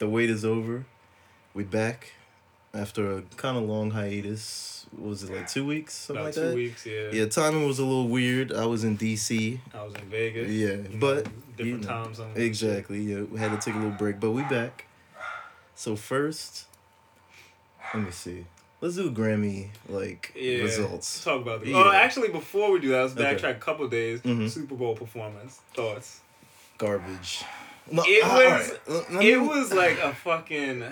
the wait is over. We back after a kind of long hiatus. What was it like two weeks, something About like two that? weeks, yeah. Yeah, timing was a little weird. I was in DC. I was in Vegas. Yeah, you know, but different you know, time zones. Exactly. Yeah, we had to take a little break, but we back. So first, let me see. Let's do Grammy like Yeah. Let's results. talk about the. Yeah. Oh, actually, before we do that, let's Okay. backtrack a couple days. Mhm. Super Bowl performance thoughts. Garbage. No, It was- let me- It was like a fucking.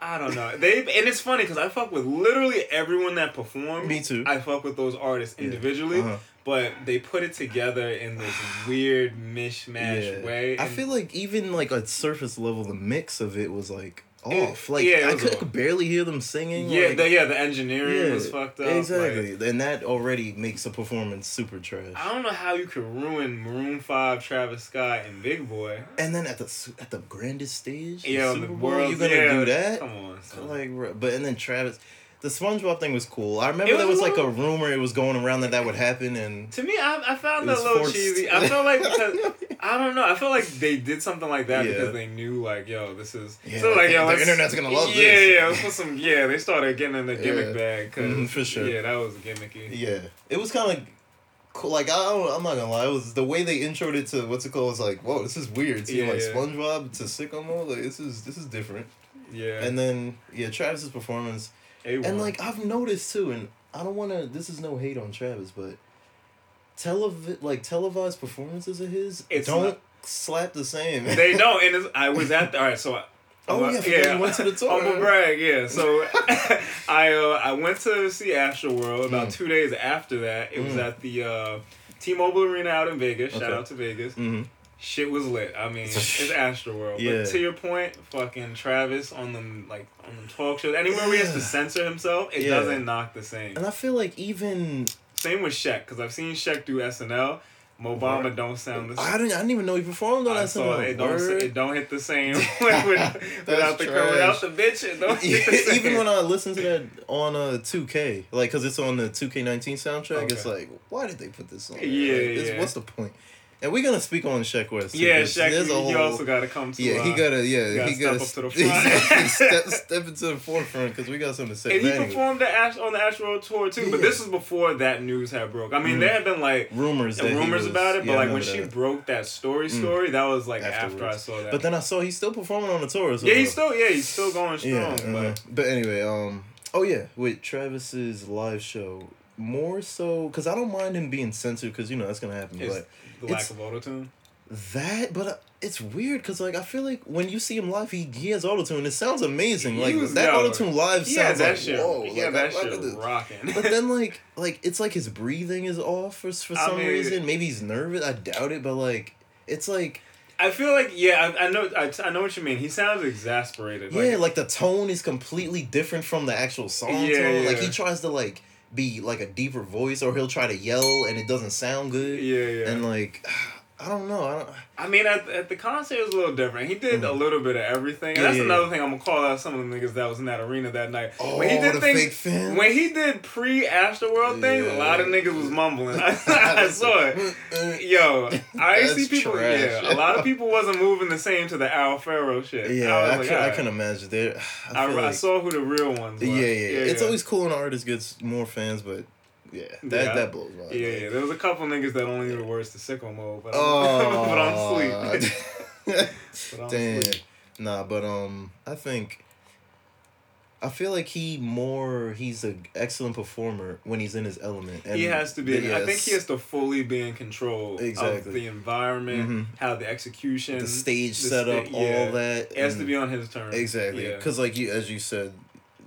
I don't know. They and it's funny because I fuck with literally everyone that performed. Me too. I fuck with those artists Yeah. individually, Uh-huh. but they put it together in this weird mishmash Yeah. way. I feel like even like at surface level, the mix of it was like It- off. Like yeah, I could, barely hear them singing. yeah, like, the, yeah, the engineering yeah, was fucked up. Exactly, like- and that already makes a performance super trash. I don't know how you could ruin Maroon Five, Travis Scott, and Big Boy. And then at the at the grandest stage, Yeah, on Super the Bowl, world. you gonna yeah, do that? Come on, son. Like, but and then Travis, the SpongeBob thing was cool. I remember It there was was a like a rumor it was going around that that would happen, and To me, I, I found that a little forced. cheesy. I felt like because I don't know. I felt like they did something like that Yeah. because they knew like, yo, this is Yeah, so like, the- yo, the internet's gonna love yeah, this. Yeah, let's put some. Yeah, they started getting in the gimmick Yeah. bag because Mhm, for sure. Yeah, that was gimmicky. yeah, it was kind of cool. Like I don't, I'm not gonna lie, it was the way they introed it to what's it called. Was like, whoa, this is weird. Seeing Yeah, like yeah. SpongeBob to sicko like this is this is different. Yeah, And then yeah, Travis's performance. A1. And like I've noticed too, and I don't want to. This is no hate on Travis, but telev like televised performances of his It's don't not- slap the same. they don't. And it's, I was at the, all right. So. I, Oh, I'm yeah, a- you went to the tour. Humble brag, yeah. So I uh, I went to see Astroworld about Mm. two days after that. It was Mm. at the uh, T-Mobile Arena out in Vegas. Shout out to Vegas. hmm Shit was lit. I mean, it's Astroworld. Yeah. But to your point, fucking Travis on them like on them talk shows, anywhere where he has to censor himself, it Yeah. doesn't knock the same. And I feel like even Same with Sheck, because I've seen Sheck do SNL. Mo Bamba Word. don't sound the same. I didn't. I didn't even know he performed on I that saw song. it. It don't, it don't hit the same with, with, without the trash. without the bitch. It don't hit the Yeah, same. even when I listen to that on a two K, like, cause it's on the two K nineteen soundtrack, it's like, why did they put this on? Yeah, Like, yeah. What's the point? And we're gonna speak on Sheck Wes. too, yeah, Shaq, there's a he, he also got to come to. Yeah, uh, he gotta. Yeah, gotta he gotta step up to the front. step step into the forefront because we got something to say. And he performed at Ash on the Astro tour too, but this was before that news had broke. I mean, Mhm. there had been like rumors, that rumors was- about it, yeah, but like when remember she broke that story, Mm. story that was like after I saw that. But then I saw he's still performing on the tour. So yeah, he's still yeah he's still going strong. yeah. uh, but but anyway, um, oh yeah, with Travis's live show, more so because I don't mind him being censored because you know that's gonna happen. it's but the lack of auto tune. that, but uh, it's weird because like I feel like when you see him live, he he has auto tune. It sounds amazing. Like was- that auto tune live Yeah, sounds that like shit. whoa. yeah, like, that I shit rocking. But then like like it's like his breathing is off for for I some mean- reason. Maybe he's nervous. I doubt it, but like it's like I feel like yeah, I, I know I, I know what you mean. He sounds exasperated. yeah, like the tone is completely different from the actual song Yeah, tone. Like he tries to like be like a deeper voice, or he'll try to yell and it doesn't sound good. yeah, yeah. And like I don't know. I don't. I mean, at, at the concert it was a little different. He did a Mhm. little bit of everything. And Yeah, that's yeah, another yeah. thing I'm gonna call out some of the niggas that was in that arena that night. Oh, when he did the things, fake fans. when he did pre Astroworld things, a lot of niggas was mumbling. I, I saw it. Yo, I see people. trash. Yeah, a lot of people wasn't moving the same to the Al Faro shit. Yeah, I, I, like, can, I can imagine. There, I, I, feel I saw who the real ones were. Yeah, yeah, It's yeah. always cool when an artist gets more fans, but yeah, that Yeah. that blows my mind. Yeah, yeah. There was a couple niggas that only knew the words to sicko mode, but I'm, Oh, but I'm sleep. but I'm Damn. sleep. Nah, but um, I think. I feel like he more he's an excellent performer when he's in his element. And he has to be. the- I think he has to fully be in control of the environment, Mhm. how the execution, the stage the setup, sta- yeah. all that. It has to be on his terms. exactly Yeah. because like you as you said,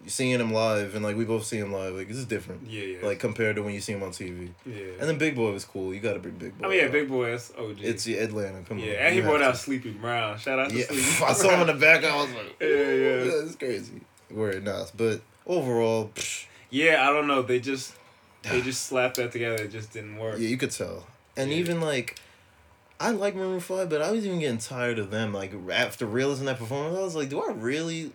seeing him live and like we both see him live like this is different. yeah, yeah, Like compared to when you see him on TV. yeah. And then Big Boy was cool. You got to bring Big Boy. I mean, yeah, out. Big Boy, that's OG. It's the Atlanta. Come yeah, on. and he brought out to. Sleepy Brown. Shout out to Yeah, Sleepy. I saw him in the back. I was like, Yeah, yeah. it's crazy. Word, nice, but overall, psh, Yeah, I don't know. They just they just slapped that together. It just didn't work. yeah, you could tell. And Yeah. even like, I like Maroon Five, but I was even getting tired of them. Like after realizing that performance, I was like, do I really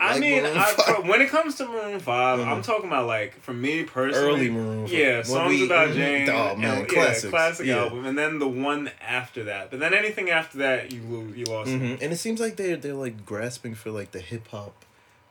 I like mean, I, when it comes to Maroon 5 Mhm. I'm talking about like for me personally, early Maroon. 5. Yeah, songs we- about mhm. Jane. Oh man, and, classics. Yeah, classic Yeah. album, and then the one after that. But then anything after that, you you lost. me. Mhm. And it seems like they're they're like grasping for like the hip hop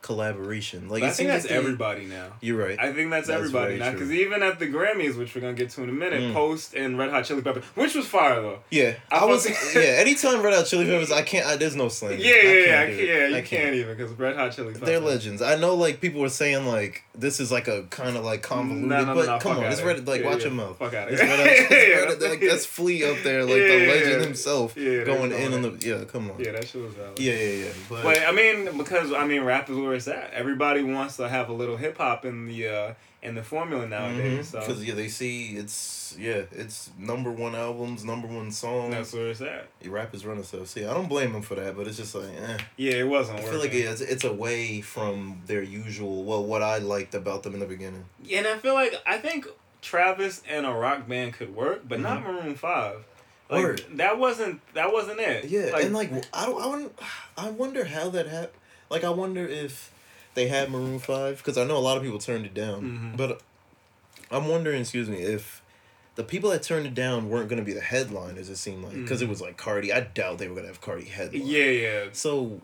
collaboration. Like I think that's like everybody now. You're right. I think that's, That's everybody now because even at the Grammys, which we're gonna get to in a minute, Mm. Post and Red Hot Chili Pepper, which was fire though. yeah, I I, was. yeah, anytime Red Hot Chili Peppers, I can't. I, there's no slang. Yeah, yeah, yeah, I can't, yeah. You I can't, even because Red Hot Chili Pepper. They're legends. I know, like people were saying, like this is like a kind of like convoluted, No, no, but come on, it's red. Like Yeah, watch yeah. your mouth. Fuck outta It's here. Red Hot- it's Yeah, Red- that's- like that's Flea up there, like the legend himself, Yeah, going in on the. Yeah, come on. Yeah, that shit was valid. Yeah, yeah, yeah. But, I mean, because I mean, rappers is where it's at. Everybody wants to have a little hip hop in the uh in the formula nowadays. So because yeah, they see it's yeah, it's number one albums, number one songs. that's where it's at. Rap is running stuff. See, I don't blame them for that, but it's just like, eh. Yeah, it wasn't I working. feel like it's it's away from their usual. Well, what I liked about them in the beginning. Yeah, and I feel like I think Travis and a rock band could work, but not Maroon Five. Like Mm-hmm. Word. that wasn't that wasn't it. Yeah, and like I don't, I don't, I wonder how that happened. Like I wonder if they had Maroon Five because I know a lot of people turned it down, Mhm. but I'm wondering, excuse me, if the people that turned it down weren't going to be the headliners. It seemed like because it was like Cardi. I doubt they were going to have Cardi headline. Mm-hmm. yeah, yeah. So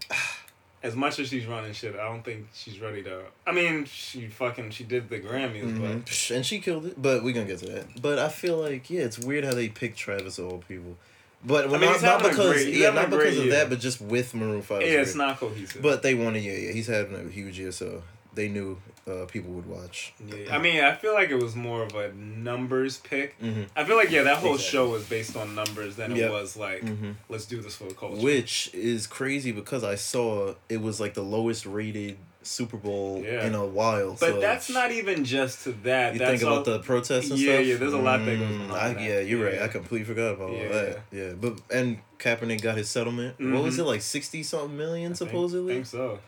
As much as she's running shit, I don't think she's ready to. I mean, she fucking she did the Grammys, mhm. Psh, and she killed it, but we're gonna get to that. But I feel like yeah, it's weird how they pick Travis of all people. But well, mean, not, not because great- yeah, not because of year. that, but just with Maroon Five. yeah, it's not cohesive. But they wanted, yeah, yeah. He's having a huge year, so they knew uh, people would watch. yeah, I mean, I feel like it was more of a numbers pick. Mm-hmm. I feel like yeah, that whole Exactly. show was based on numbers than it was like Mm-hmm. let's do this for the culture. Which is crazy because I saw it was like the lowest rated Super Bowl Yeah. in a while. but so that's not even just to that. You that's think about all- the protests and Yeah, stuff. yeah, there's a lot that goes on Mm, I, that. yeah, you're right. I completely forgot about Yeah. all that. Yeah, but and Kaepernick got his settlement. What was it like sixty something million I think- supposedly? think so.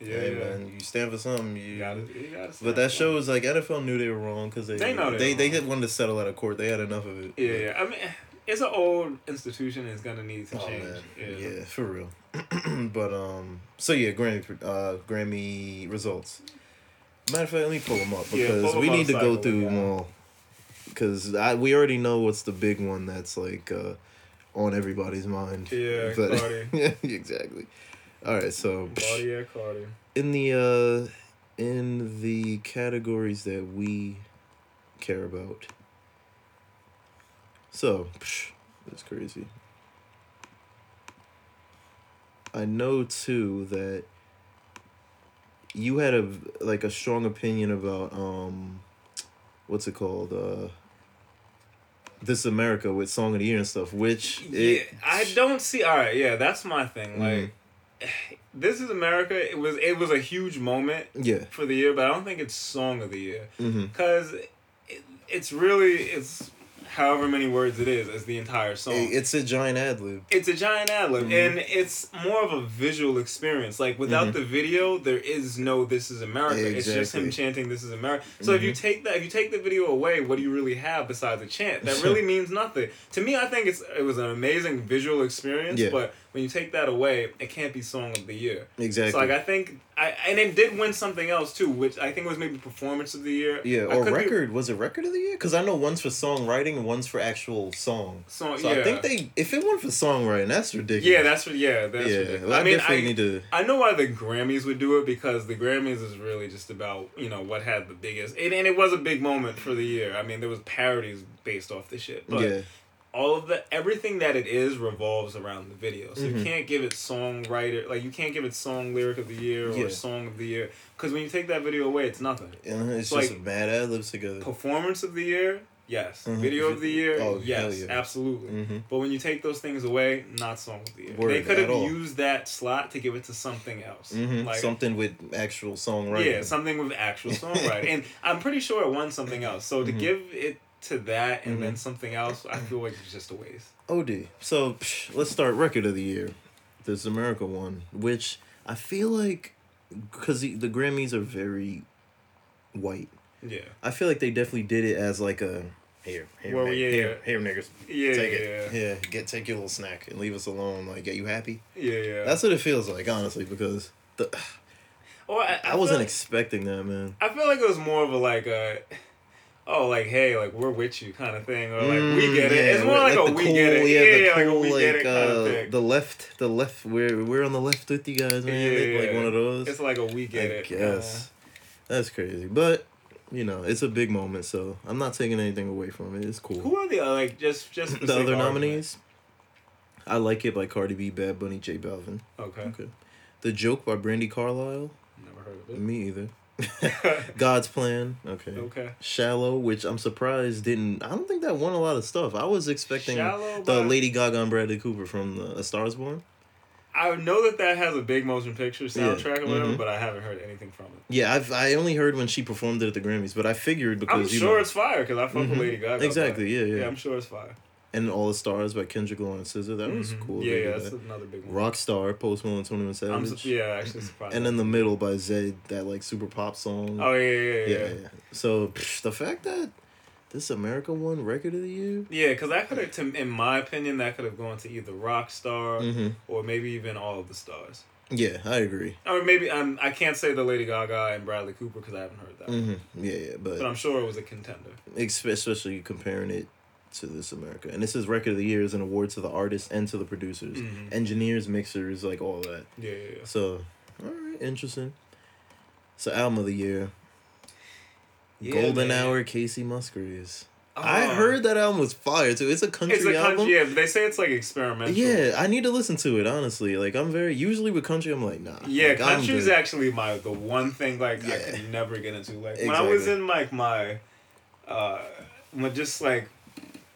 Yeah, Hey, yeah. man, you stand for something. You, You gotta, you gotta But that shows like NFL knew they were wrong because they They know they they were they had wanted to settle out of court. They had enough of it. Yeah, yeah. I mean, it's an old institution. It's gonna need to Oh change. man, Yeah. yeah. for real. but um, so yeah, Grammy uh Grammy results. Matter of fact, let me pull them up Yeah, because pull we need to go through yeah. them all. Because I we already know what's the big one that's like uh on everybody's mind. Yeah, But- Cardi. yeah, exactly. All right, so Cardi, yeah, Cardi. in the uh in the categories that we care about. So, psh, that's crazy. I know too that you had a like a strong opinion about um what's it called? Uh This America with Song of the Year and stuff, which Yeah, it, I don't see. All right, yeah, that's my thing. Mhm. Like, this is America. It was it was a huge moment yeah. for the year, but I don't think it's song of the year Mm-hmm. because it, it's really it's however many words it is as the entire song. It's a giant ad lib. it's a giant ad lib, Mhm. and it's more of a visual experience. Like without Mhm. the video, there is no "This is America." It's just him chanting "This is America." So if you Mhm. take that, if you take the video away, what do you really have besides a chant? That really means nothing to me. I think it's it was an amazing visual experience, Yeah. but when you take that away, it can't be song of the year. Exactly. So like I think I and it did win something else too, which I think was maybe performance of the year. Yeah, I or could be- record. Was it record of the year? Because I know one's for songwriting and one's for actual song. Song, So yeah. I think they, if it went for songwriting, that's ridiculous. Yeah, that's. Yeah, that's yeah. ridiculous. I, I mean, definitely I, need to. I know why the Grammys would do it because the Grammys is really just about you know what had the biggest and, and it was a big moment for the year. I mean there was parodies based off the shit, but yeah, all of the everything that it is revolves around the video. So Mhm. you can't give it songwriter like you can't give it song lyric of the year or Yeah. song of the year because when you take that video away, it's nothing. it's It's just like- mad ad libs together. Performance of the year, yes. Mhm. Video of the year, Oh, yes, yeah. absolutely. Mm-hmm. But when you take those things away, not song of the year. Word, they could have used that slot to give it to something else. Mm-hmm. Like, Something with actual songwriting. Yeah, something with actual songwriting. and I'm pretty sure it won something else. So to Mhm. give it to that and Mm-hmm. then something else, I feel like it's just a waste. OD. So psh, let's start record of the year. This America one, which I feel like, because the, the Grammys are very white. Yeah. I feel like they definitely did it as like a here, here, Well, nigg- yeah, here, here, niggas. Yeah, take yeah, it. Yeah, get take your little snack and leave us alone. Like, get you happy? yeah, yeah. That's what it feels like, honestly, because the Or I, I, wasn't like, expecting that, man. I feel like it was more of a like a. Oh, like hey, like we're with you kind of thing, or like we Mm, get it. it's more like, a we cool- get it. Yeah, Yeah, the yeah, like cool, we like, get it kind uh, of thing. the left, the left. We're we're on the left with you guys, man. Yeah, like one of those. It's like a we get I it. guess that's crazy, but you know, it's a big moment, so I'm not taking anything away from it. It's cool. Who are the uh, like just just the other nominees? I like it by Cardi B, Bad Bunny, J Balvin. Okay, Okay. The Joke by Brandi Carlile. never heard of it. Me either. God's Plan. Okay. okay. Shallow, which I'm surprised didn't. I don't think that won a lot of stuff. I was expecting Shallow the by- Lady Gaga and Bradley Cooper from the A Star Is Born. I know that that has a big motion picture soundtrack or whatever, mhm. but I haven't heard anything from it. Yeah, I've I only heard when she performed it at the Grammys, but I figured because I'm sure know, it's fire because I fuck Mhm. with Lady Gaga. Exactly, but- yeah, yeah. I'm sure it's fire. And All the Stars by Kendrick Lamar and SZA. That was Mhm. cool. Yeah, yeah, that's that. another big one. Rockstar, Post Malone, Twenty One I'm Savage. su- yeah, actually surprised. And in the middle by Zedd, that like super pop song. oh yeah, yeah, yeah, yeah, yeah. So psh, the fact that this America won record of the year. Yeah, because that could have, to- in my opinion, that could have gone to either Rockstar hmm or maybe even all of the stars. Yeah, I agree. Or maybe um, I can't say the Lady Gaga and Bradley Cooper because I haven't heard that. hmm Yeah, yeah, but But I'm sure it was a contender. Especially comparing it to this America. And this is record of the year is an award to the artists and to the producers, Mhm. engineers, mixers, like all that. Yeah, yeah, yeah. So, all right, interesting. So album of the year, Yeah, Golden man. Hour, Kacey Musgraves. I Oh. heard that album was fire too. It's a country It's a album. country. Yeah, they say it's like experimental. Yeah, I need to listen to it honestly. Like I'm very usually with country, I'm like nah. Yeah, like, country's actually my the one thing like I Yeah. could never get into. Like when I was in like my, uh, when just like,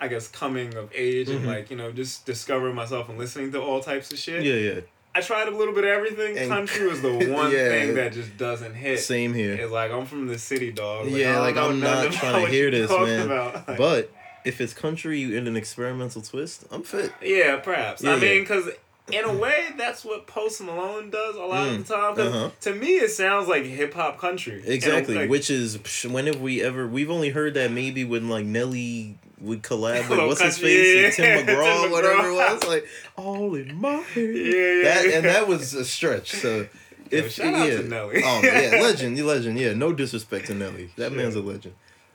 I guess coming of age Mhm. and like you know just discovering myself and listening to all types of shit. Yeah, yeah. I tried a little bit of everything. And- Country was the one Yeah. thing that just doesn't hit. Same here. It's like I'm from the city, dog. Yeah, like, I'm not trying to hear this, man. Like, But if it's country in an experimental twist, I'm fit. yeah, perhaps. Yeah, I mean, because in a way, that's what Post Malone does a lot Mm, of the time. uh-huh. to me, it sounds like hip hop country. Exactly. like, Which is psh, when have we ever? We've only heard that maybe when like Nelly would collab with Hello, what's his face, yeah, and Tim Tim McGraw, whatever it was. Like all in my head. Yeah, yeah, That and that was a stretch. So Yo, if shout out yeah, to Nelly. oh yeah, legend, you legend. Yeah, no disrespect to Nelly. That man's a legend.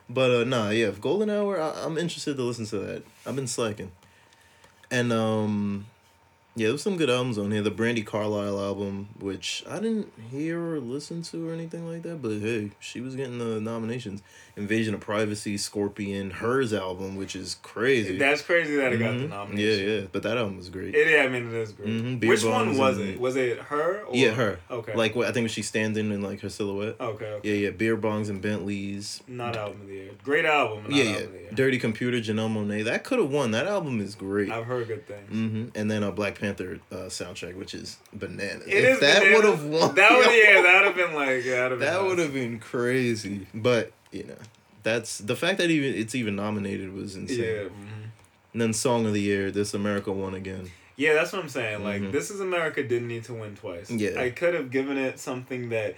But uh nah, yeah, if Golden Hour, I, I'm interested to listen to that. I've been slacking. And um yeah, there's some good albums on here. The Brandi Carlile album, which I didn't hear or listen to or anything like that, but hey, she was getting the nominations. Invasion of Privacy, Scorpion, hers album, which is crazy. That's crazy that it got the Mhm. Yeah, nomination. yeah, but that album was great. It, yeah, I mean, it is great. Mhm, Beer Which one was it? Was it her? Or? Yeah, her. Okay. Like what I think she's standing in like her silhouette. Okay. okay. Yeah, yeah, beer bongs and Bentleys. Not album of the year. Great album. Not yeah, album yeah. Of the year. Dirty Computer, Janelle Monáe. That could have won. That album is great. I've heard good things. hmm And then a Black Panther uh, soundtrack, which is bananas. It if is that would have won, That would yeah, that would have been like yeah, that been would nice. have been crazy. But you know, that's the fact that even it's even nominated was insane. Yeah. mhm. And then Song of the Year, This America won again. Yeah, that's what I'm saying. Like Mhm. This Is America didn't need to win twice. Yeah. I could have given it something that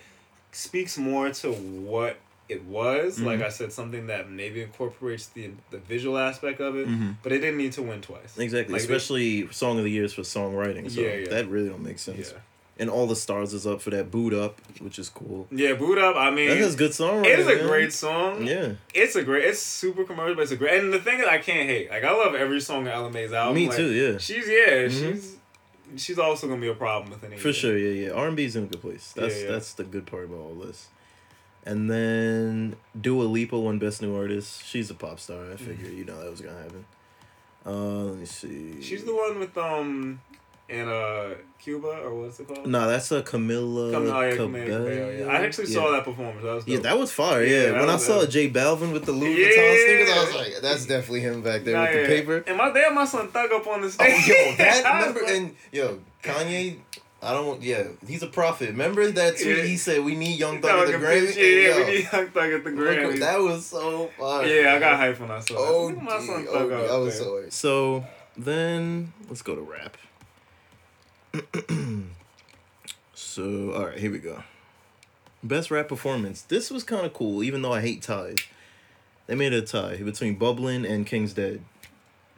speaks more to what it was. Like Mhm. I said, something that maybe incorporates the the visual aspect of it. Mhm. But it didn't need to win twice. Exactly, Like, they- especially Song of the Years is for songwriting. So Yeah, yeah. that really don't make sense. Yeah. And All the Stars is up for that Boo'd Up, which is cool. Yeah, Boo'd up. I mean, That is a good songwriting. it is a man. great song. Yeah. It's a great. It's super commercial, but it's a great. And the thing is, I can't hate. Like I love every song on Ella Mai's album. Me Like, too, yeah. She's yeah. Mhm. She's she's also gonna be a problem with any. For sure, yeah, yeah. R and B's in a good place. That's Yeah, yeah. that's the good part about all this. And then Dua Lipa won Best New Artist. She's a pop star. I figured you know that was gonna happen. Uh, let me see. She's the one with um, in uh Cuba or what's it called? No, that's a Camila. Come, oh, yeah, Cabello. Camila yeah. I actually saw that performance. That was Yeah, that was fire. Yeah, Yeah, that when I saw dope. J Balvin with the Louis Yeah. Vuitton sneakers, I was like, "That's definitely him back there Nah, with yeah. the paper." And my damn, my son Thug up on the Oh, stage. yo, that remember like- and yo, Kanye. I don't. Yeah, he's a prophet. Remember that tweet? Yeah. He said we need Young Thug at the Grammy. Yeah, yeah, we need Young Thug at the Grammy. that was so fire. yeah, I got hyped when I saw that. Oh, Look my son Thug oh, up I was so. So then let's go to rap. so all right, here we go. Best rap performance. This was kind of cool, even though I hate ties. They made a tie between Bubblin and King's Dead.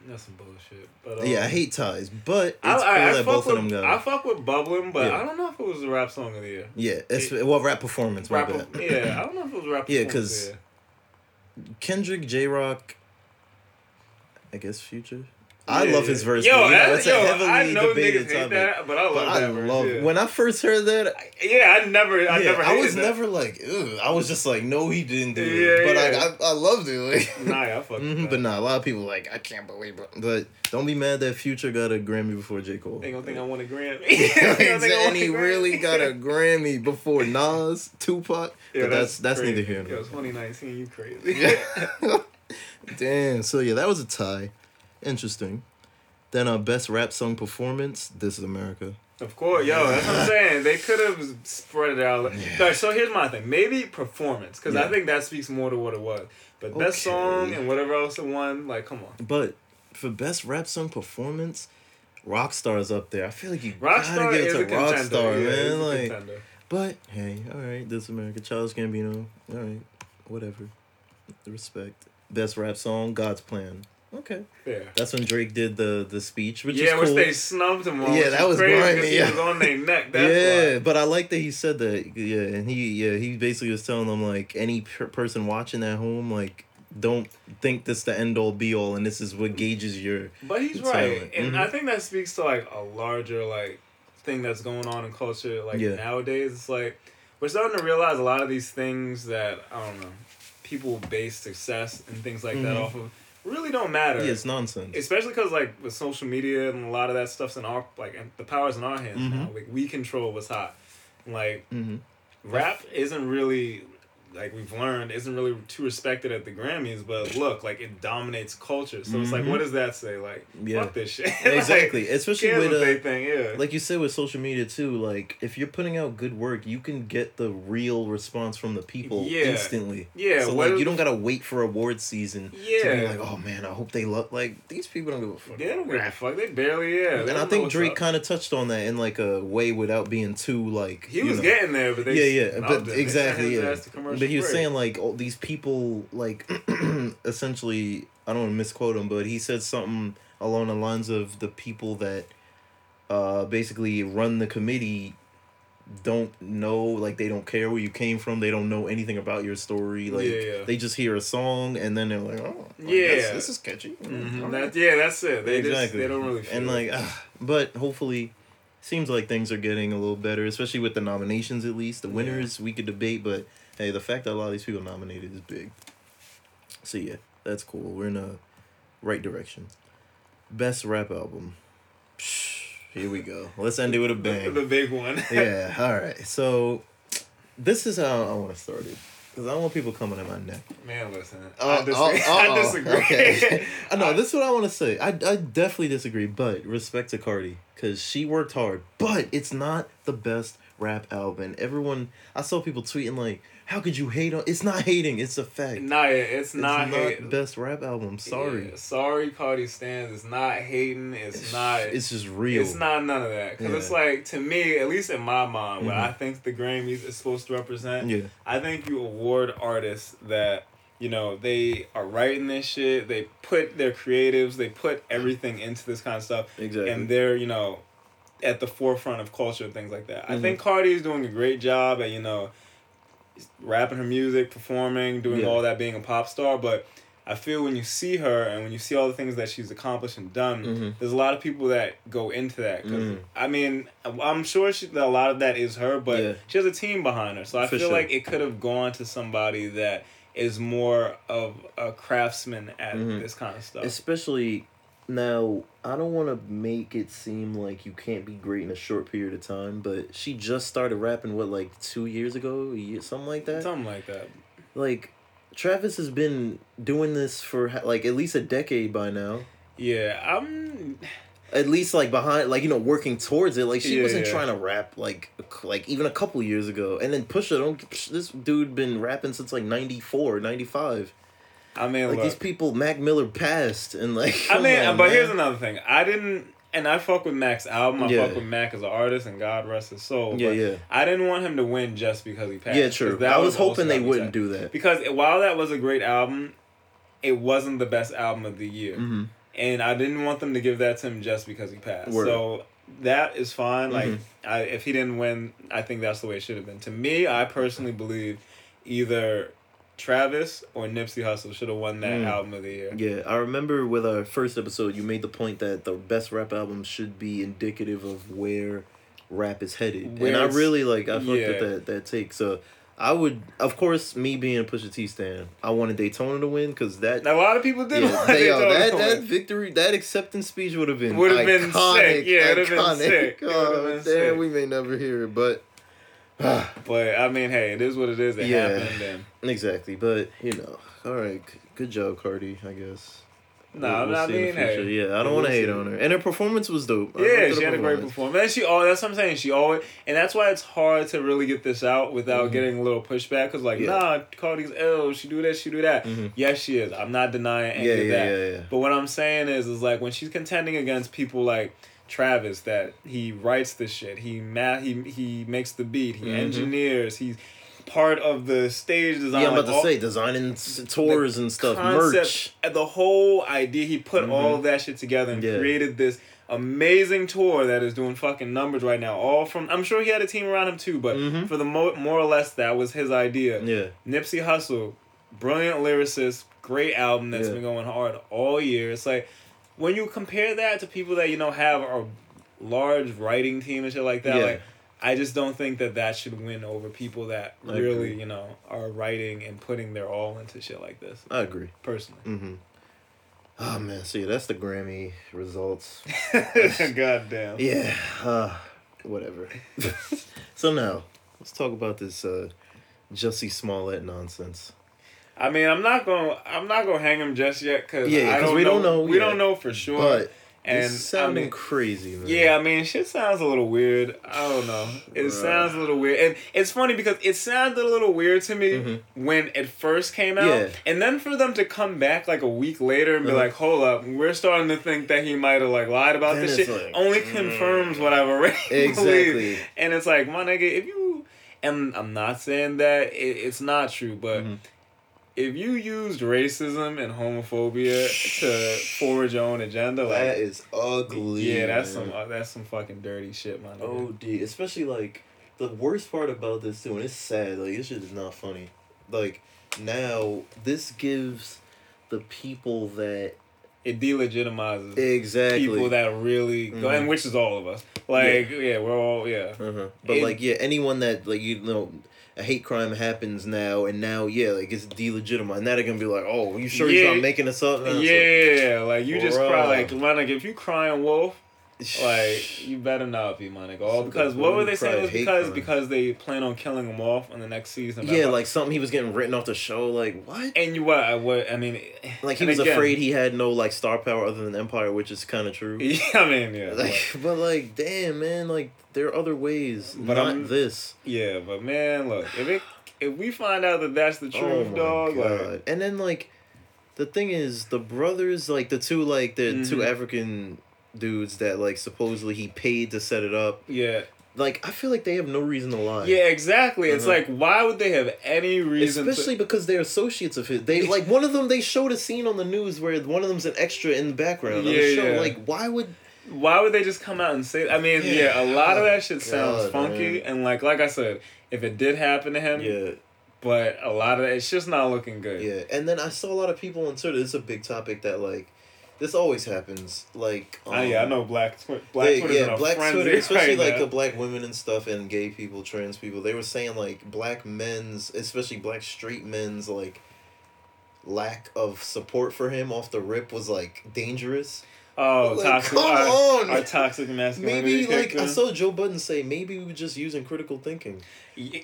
That's some bullshit. But um, yeah, I hate ties, but it's I, cool I, I that fuck both with, of them got. I fuck with Bubblin, but Yeah. I don't know if it was the rap song of the year. Yeah, it's well rap performance. My bad. yeah, I don't know if it was rap. Yeah, performance 'cause- of the year. Kendrick, Jay Rock, I guess Future. I Yeah, love his verse. Yo, but, you know, I, yo, a heavily I know debated niggas hate topic. that, but I love But I verse. love yeah. when I first heard that. yeah, I never, I yeah, never. I was that. never like, Ugh. I was just like, no, he didn't do Yeah, it. But yeah. like, I, I loved it. Like, Nah, I fuck. Mhm, but that. nah, a lot of people like, I can't believe it. But don't be mad that Future got a Grammy before J Cole. They gonna think I want a Grammy. They gonna think I want and he really got a Grammy before Nas, Tupac. Yeah, but that's that's crazy. neither here nor Yo, there. 2019, you crazy. Yeah. Damn. So yeah, that was a tie. Interesting. Then uh, best rap song performance. This is America. Of course, yo, that's what I'm saying. They could have spread it out. Alright, so here's my thing. Maybe performance, because I think that speaks more to what it was. But best song and whatever else it won, like, come on. But for best rap song performance, Rockstar's up there. I feel like you Rockstar gotta give it to. Rockstar, yeah, man. Like, contender. but hey, all right, this is America. Charles Gambino. All right, whatever. Respect. Best rap song, God's Plan. Okay. Yeah. That's when Drake did the the speech, which yeah, is which cool. they snubbed him on. Yeah, that was crazy grimy, 'cause He yeah. was on their neck. That's yeah, why. but I like that he said that. Yeah, and he yeah he basically was telling them like any per- person watching at home like don't think this the end all be all and this is what gauges your But he's right, silent. and Mhm. I think that speaks to like a larger like thing that's going on in culture. Like Yeah. nowadays, it's like we're starting to realize a lot of these things that I don't know, people base success and things like that Mhm. off of really don't matter. yeah it's nonsense. Especially because like with social media and a lot of that stuff's in our like and the power's in our hands now. Mhm. Like we control what's hot. Like hmm rap isn't really like we've learned isn't really too respected at the Grammys, but look, like it dominates culture. So it's like, Mhm. what does that say? Like, Yeah. fuck this shit. Exactly, like, especially with they uh, think, yeah. like you said with social media too. Like if you're putting out good work, you can get the real response from the people Yeah. instantly. yeah, so like you don't gotta wait for award season Yeah. to be like, oh man, I hope they love. Like these people don't give a fuck. They don't give a fuck. They barely yeah. And I think Drake kind of touched on that in like a way without being too like. He was know. getting there, but they yeah, yeah, but him. They sent exactly, yeah. Ass to commercial But he was saying like all these people like essentially I don't want to misquote him, but he said something along the lines of the people that uh basically run the committee don't know like they don't care where you came from they don't know anything about your story like Yeah, yeah. they just hear a song and then they're like oh I Yeah. this is catchy Mhm, that, yeah, that's it. They exactly just they don't really and like ah, but hopefully seems like things are getting a little better especially with the nominations at least the Yeah. winners we could debate but hey the fact that a lot of these people nominated is big so yeah that's cool we're in a right direction best rap album Psh, here we go let's end it with a bang the big one. yeah all right so this is how i want to start it because i don't want people coming at my neck Man, listen. uh, I, disagree. uh, I uh-oh. disagree. Okay. I know I- this is what I want to say. I, I definitely disagree, but respect to Cardi because she worked hard. But it's not the best rap album. Everyone, I saw people tweeting like, "How could you hate on?" It's not hating. It's a fact. Nah, it's it's not. not hate- best rap album. Sorry, Yeah, sorry, Cardi stands. It's not hating. It's, not. It's just real. It's not none of that. Because it's like, to me, at least in my mind, what Mhm. I think the Grammys is supposed to represent, Yeah. I think you award artists that, you know, they are writing this shit, they put their creatives, they put everything into this kind of stuff, Exactly. and they're, you know, at the forefront of culture and things like that. I Mhm. think Cardi is doing a great job at, you know, rapping her music, performing, doing Yeah. all that, being a pop star, but I feel when you see her and when you see all the things that she's accomplished and done, Mhm. there's a lot of people that go into that. 'cause, Mhm. I mean, I'm sure she, that a lot of that is her, but Yeah. she has a team behind her. So I For feel sure. like it could have gone to somebody that is more of a craftsman at Mhm. this kind of stuff. Especially now, I don't want to make it seem like you can't be great in a short period of time, but she just started rapping what like two years ago, year, something like that. Something like that. like Travis has been doing this for like at least a decade by now. Yeah, I'm. At least like behind like you know working towards it. Like she Yeah, wasn't yeah. trying to rap like like even a couple years ago. And then Pusha don't this dude been rapping since like 94, 95. I mean, Like look, these people Mac Miller passed and like I mean, on, but man. here's another thing. I didn't, and I fuck with Mac's album. I Yeah. fuck with Mac as an artist, and God rest his soul. Yeah, but yeah. I didn't want him to win just because he passed. Yeah, true. that I was also hoping they wouldn't do that. Because while that was a great album, it wasn't the best album of the year. hmm and I didn't want them to give that to him just because he passed. Word. So that is fine. Like, Mhm. I, if he didn't win, I think that's the way it should have been. To me, I personally believe either Travis or Nipsey Hussle should have won that Mm. album of the year. Yeah, I remember with our first episode, you made the point that the best rap album should be indicative of where rap is headed, Where and I really like I fucked yeah. with that that take. So I would, of course, me being a Pusha T stan, I wanted Daytona to win because that. A lot of people did Yeah, want they, yo, that that victory, that acceptance speech would have been Would've been sick. Yeah, it'd have been sick. Oh, damn, sick. we may never hear it, but But I mean, hey, it is what it is. It Yeah. happened. And exactly. But you know, all right, good job, Cardi. I guess. no, We'll- we'll I mean, hey, yeah, I don't we'll want to hate on her, and her performance was dope. Yeah, she had a great performance. And she all that's what I'm saying. She always and that's why it's hard to really get this out without Mhm. getting a little pushback. Cause like, Yeah. nah, Cardi's ill. She do this. She do that. Mhm. Yes, she is. I'm not denying any Yeah, of yeah, that. yeah, yeah. But what I'm saying is, is like when she's contending against people like Travis, that he writes the shit, he ma- he he makes the beat, he Mhm. engineers, he's part of the stage design. Yeah, I'm like, about to all- say designing tours and stuff, concept, merch. uh, The whole idea, he put Mhm. all of that shit together and Yeah. created this amazing tour that is doing fucking numbers right now. All from, I'm sure he had a team around him too, but Mhm. for the mo- more or less, that was his idea. Yeah, Nipsey Hussle, brilliant lyricist, great album that's Yeah. been going hard all year. It's like when you compare that to people that you know have a large writing team and shit like that, Yeah. like I just don't think that that should win over people that I really, agree. you know, are writing and putting their all into shit like this. I agree. Personally. Mm-hmm. Oh man, see, that's the Grammy results. God damn. Yeah, uh, whatever. so now, let's talk about this uh, Jussie Smollett nonsense. I mean, I'm not to I'm not to hang him just yet because Yeah, I don't we know, don't know We yet. don't know for sure. But and it's sounding I mean, crazy, man. yeah, I mean, shit sounds a little weird. I don't know. It sounds a little weird, and it's funny because it sounded a little weird to me Mhm. when it first came out, Yeah. and then for them to come back like a week later and be Uh-huh. like, "Hold up, we're starting to think that he might have like lied about Then this shit." like, Only mm. confirms what I've already believed. Exactly. And it's like, my nigga, if you, and I'm not saying that it, it's not true, but Mhm. If you used racism and homophobia to forward your own agenda, like, That is ugly. yeah, that's man. some uh, that's some fucking dirty shit, man. Oh, D. Especially like the worst part about this too, and it's sad. Like this shit is not funny. Like now, this gives the people that it delegitimizes exactly. people that really go, Mhm. and which is all of us. Like, yeah, we're all yeah. Uh-huh. But It- like, yeah, anyone that like you know, a hate crime happens now, and now yeah, like it's delegitimized. Now they're gonna be like, oh, you sure he's Yeah. not making this up? Yeah, like, like you just cry like my nigga. If you crying wolf, like you better not be my nigga. All because what were they saying? Was because crime. because they plan on killing him off on the next season. yeah, like something he was getting written off the show. Like what? and you what? I what? I mean, Like he was again- afraid he had no like star power other than Empire, which is kind of true. Yeah, I mean, yeah, Like, but like, damn, man, like there are other ways, But not I'm- this. yeah, but man, look, if it if we find out that that's the Oh truth, my dog, like! And then like, the thing is, the brothers, like the two, like the two Mhm. African dudes that like supposedly he paid to set it up. yeah, Like, I feel like they have no reason to lie. yeah, exactly. It's Uh-huh. like, why would they have any reason? Especially to, because they're associates of his. They like one of them. They showed a scene on the news where one of them's an extra in the background of Yeah, the show. yeah. Like, why would? why would they just come out and say? I mean, yeah, Yeah. a lot of that Oh, shit sounds God, funky, man. and like like I said, if it did happen to him, Yeah, but a lot of that, it's just not looking good. yeah. And then I saw a lot of people on Twitter. It's a big topic that like, this always happens. Like, Oh yeah, I um, know black Twi- black they- Twitter's yeah, black Twitter, especially right like now. the black women and stuff, and gay people, trans people. They were saying like black men's, especially black straight men's, like lack of support for him off the rip was like dangerous. oh Like, toxic, come our, on! our toxic masculinity. Maybe like I saw Joe Budden say maybe we were just using critical thinking.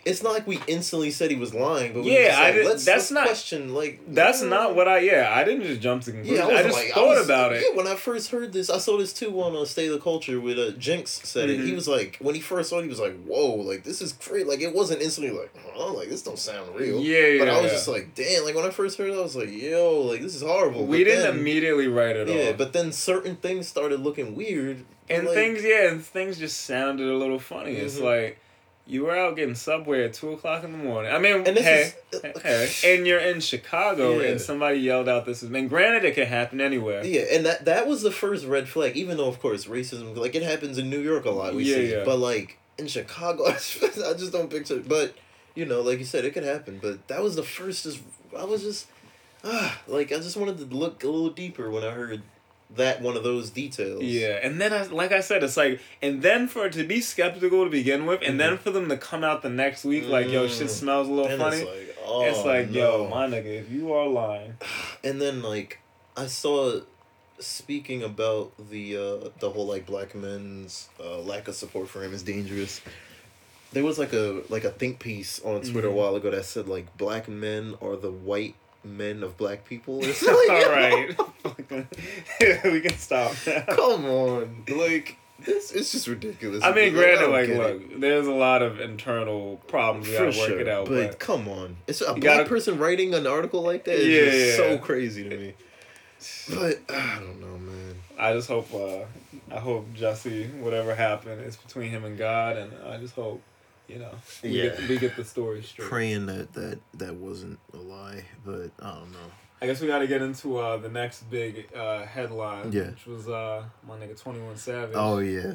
It's not like we instantly said he was lying, but we Yeah, just like, let's, that's let's not- question like That's no. not what I. Yeah, I didn't just jump to conclusions. Yeah, I, I, just like, thought I was- about it. Yeah, when I first heard this, I saw this too on uh, State of the Culture with uh, Jinx said it. He Mhm. was like, when he first saw it, he was like, "Whoa, like this is great." Like it wasn't instantly like, "Oh, like this don't sound real." Yeah, yeah. But I was just like, "Damn!" Like when I first heard it, I was like, "Yo, like this is horrible." we But didn't then- immediately write it Yeah, off. but then certain things started looking weird. and like, things, yeah, and things just sounded a little funny. It's Mhm. like, You were out getting subway at two o'clock in the morning. I mean, And hey, is- hey, and you're in Chicago, Yeah. and somebody yelled out, "This is." And granted, it can happen anywhere. Yeah, and that that was the first red flag. Even though, of course, racism like it happens in New York a lot. We Yeah, see, yeah. but like in Chicago, I just don't picture. But you know, like you said, it could happen. But that was the first. Just I was just ah, like I just wanted to look a little deeper when I heard that one of those details. Yeah, and then I, like I said, it's like, and then for it to be skeptical to begin with, and then for them to come out the next week like, yo, shit Mm. smells a little funny. it's like, oh, it's like, yo, my nigga, if you are lying, and then like I saw speaking about the uh the whole like black men's uh, lack of support for him is dangerous. There was like a like a think piece on Twitter Mhm. a while ago that said like black men are the white men of black people. It's all like, right, we can stop. now. Come on. Like this it's just ridiculous. I mean, granted, don't like, get it. look, there's a lot of internal problems. We gotta work sure, it out, but, but, come on, it's a You black gotta- person writing an article like that is Yeah, just yeah. so crazy to me. But I don't know, man. I just hope, uh, I hope Jussie, whatever happened, is between him and God, and I just hope, you know, we, Yeah. get, we get the story straight. praying that that that wasn't a lie, but I don't know. I guess we got to get into uh, the next big uh, headline, Yeah. which was uh, my nigga Twenty One Savage. Oh yeah.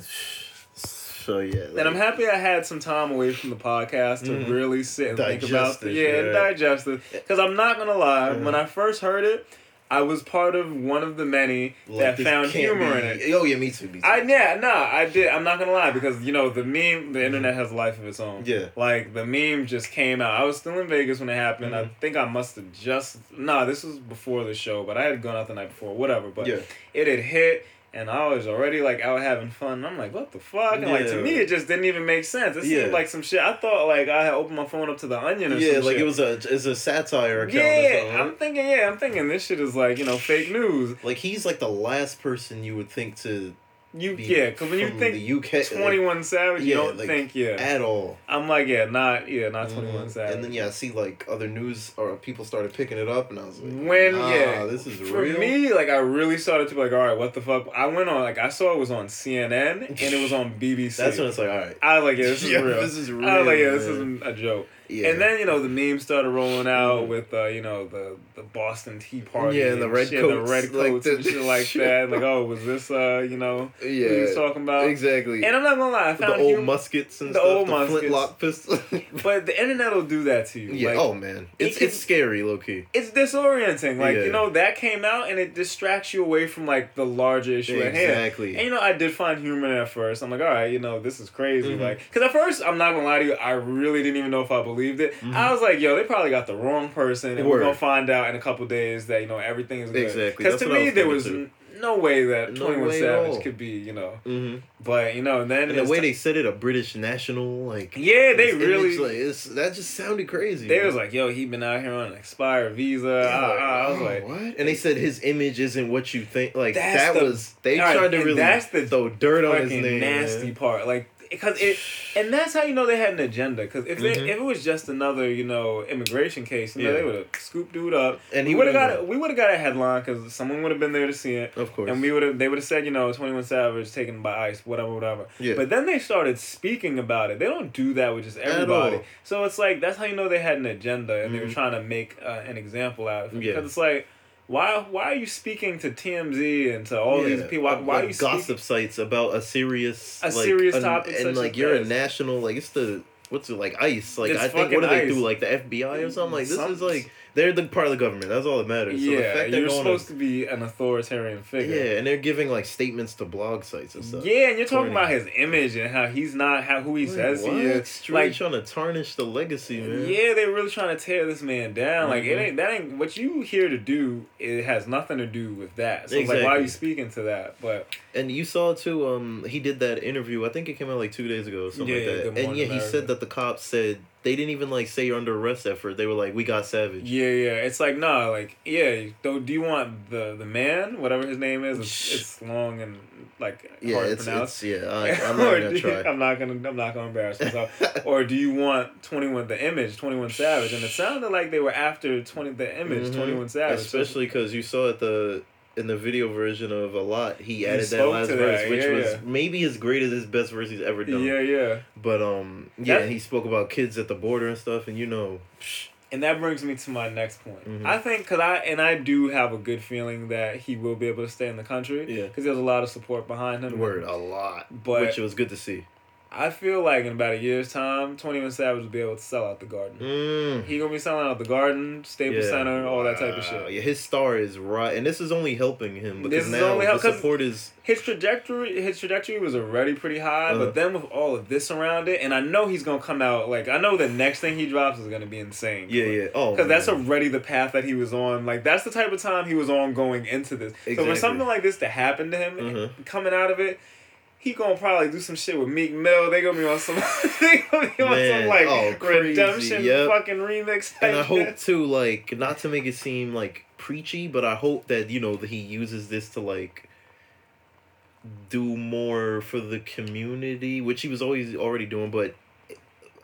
So yeah. And I'm happy I had some time away from the podcast to Mhm. really sit and think about Digest it. it, Yeah, and digest it. Because I'm not gonna lie, when I first heard it, I was part of one of the many that found humor in it. Oh yeah, me too. Me too. I yeah, nah, I did. I'm not gonna lie because you know the meme, the internet has a life of its own. Yeah. Like the meme just came out. I was still in Vegas when it happened. I Mhm. think I must have just nah. This was before the show, but I had gone out the night before. Whatever. But Yeah. it had hit. And I was already like out having fun. And I'm like, what the fuck? And like to me, it just didn't even make sense. It Yeah. seemed like some shit. I thought like I had opened my phone up to the Onion or something. Yeah, like shit. it was a it's a satire account. or Yeah, something, I'm thinking. Yeah, I'm thinking this shit is like you know fake news. like he's like the last person you would think to You be yeah, because when you think the UK Twenty One Savage, you yeah, don't like, think yeah. at all. I'm like yeah, not yeah, not Twenty One Mhm. Savage. And then yeah, I see like other news or people started picking it up, and I was like, when nah, yeah, this is real for real. me, like I really started to be like, all right, what the fuck? I went on like I saw it was on CNN and it was on BBC. That's when it's like, all right, I was like, yeah, this is Yeah, real. this is real. I was like, yeah, real, this man. isn't a joke. Yeah. And then you know the memes started rolling out Mhm. with uh, you know the the Boston Tea Party, Yeah, and the red shit, coats, the red like coats the- and shit like that. Like, oh, was this uh, you know, he was talking about? exactly. And I'm not gonna lie, I found the old muskets and the stuff, old the muskets. flintlock pistol. but the internet will do that to you. yeah. Like, oh man, it's it it's scary, low key. it's disorienting. Like Yeah. you know that came out and it distracts you away from like the larger issue at hand. Exactly. And you know, I did find humor at first. I'm like, all right, you know, this is crazy. Mhm. Like, because at first, I'm not gonna lie to you, I really didn't even know if I believed it. Mhm. I was like, yo, they probably got the wrong person, and we're gonna find out in a couple days that you know everything is good. Exactly. Because to me, was there was too. no way that No Twenty One Savage could be, you know. hmm But you know, and then And the way ti- they said it, a British national, like yeah, they this image, really. like, that just sounded crazy. they man. was like, yo, he been out here on an expired visa. Yeah, I, like, I- was oh, like, what? And they said his image isn't what you think. Like that the- was they all right, tried to really that's the throw dirt on his name. nasty man. part. Like, because it, and that's how you know they had an agenda. Because if it, Mhm. if it was just another, you know, immigration case, you know, Yeah. they would have scooped dude up. And he would have got it. We would have got a headline because someone would have been there to see it, Of course. and we would have. They would have said, you know, Twenty One Savage taken by ICE, whatever, whatever. yeah. But then they started speaking about it. They don't do that with just everybody. So it's like that's how you know they had an agenda and they were Mhm. trying to make uh, an example out of it. Yeah. Because it's like, why why are you speaking to TMZ and to all these people? Why, like why are you gossip sites about a serious A like, serious topic and like you're a national like it's the what's it like ICE like It's I think what do they ICE. do like the FBI or something like this Some- is like they're the part of the government that's all that matters so yeah, you're supposed to be an authoritarian figure. yeah and they're giving like statements to blog sites and stuff Yeah, and you're talking about his image and how he's not how who he Like, says what? he is. Like, trying to tarnish the legacy man yeah, they're really trying to tear this man down. Like, it Mhm. ain't that ain't what you here to do. It has nothing to do with that. So it's like, why are you speaking to that? But And you saw too. Um, he did that interview. I think it came out like two days ago or something Yeah, yeah, like that. And Morning yeah, he America. said that the cops said they didn't even like say you're under arrest effort. They were like, "We got Savage." yeah, yeah, it's like nah, like yeah. Though, do you want the the man, whatever his name is? It's, it's long and like Yeah, hard to it's, pronounce. it's yeah. I, I'm not gonna try. I'm not gonna. I'm not gonna embarrass myself. or do you want Twenty One the image, Twenty One Savage? And it sounded like they were after Twenty the image, Mhm. Twenty One Savage. Especially because you saw at the in the video version of a lot, he, He added that last verse, that, which yeah, was yeah. maybe as great as his best verse he's ever done. Yeah, yeah. But um, yeah, That- he spoke about kids at the border and stuff, and you know, And that brings me to my next point. Mhm. I think because I and I do have a good feeling that he will be able to stay in the country. Yeah. Because there's a lot of support behind him. word a lot, But- which it was good to see. I feel like in about a year's time, Twenty One Savage will be able to sell out the Garden. Mm. He gonna be selling out the Garden, Staples Yeah. Center, all that type of shit. Yeah, his star is right, and this is only helping him because This now the help- 'cause- support is His trajectory, his trajectory was already pretty high, Uh-huh. but then with all of this around it, and I know he's gonna come out like I know the next thing he drops is gonna be insane. yeah, yeah. Oh, Because that's already the path that he was on. Like that's the type of time he was on going into this. So for something like this to happen to him, Mhm. coming out of it, he gonna probably do some shit with Meek Mill. They gonna be on some, they gonna be on Man, some like oh, crazy, redemption yep. fucking remix. and I hope too, like, not to make it seem like preachy, but I hope that you know that he uses this to like do more for the community, which he was always already doing, but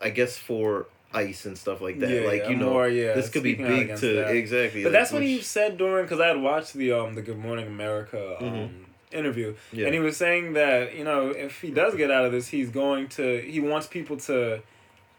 I guess for ICE and stuff like that, Yeah, like you know, more, yeah, this could be speaking out big to that. exactly. But like, that's what he said during because I had watched the um the Good Morning America um Mhm. Interview, Yeah. and he was saying that you know if he does get out of this, he's going to he wants people to,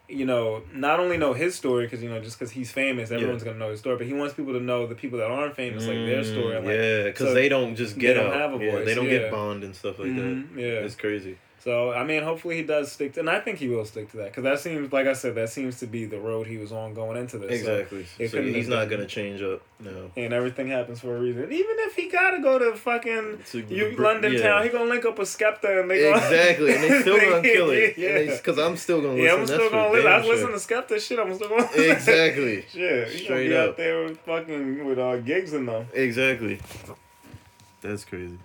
you know, not only know his story because you know just because he's famous, everyone's gonna know his story, but he wants people to know the people that aren't famous like their story. Like, Mm, yeah, because so they don't just get they don't out. have a yeah, voice, they don't yeah. get bond and stuff like Mhm, that. yeah. It's crazy. So I mean, hopefully he does stick to, and I think he will stick to that because that seems like I said that seems to be the road he was on going into this. Exactly. it So, he's not gonna change up. No. and everything happens for a reason. Even if he gotta go to fucking To you, London yeah. town, he gonna link up with Skepta and they gonna Exactly, and they still gonna kill it. yeah, Yeah. Because I'm still gonna listen. yeah, I'm still for gonna listen. I damn listen sure. to Skepta shit. I'm still gonna Exactly. Shit, gonna Straight be up. out there with fucking with uh, gigs in them. Exactly. That's crazy.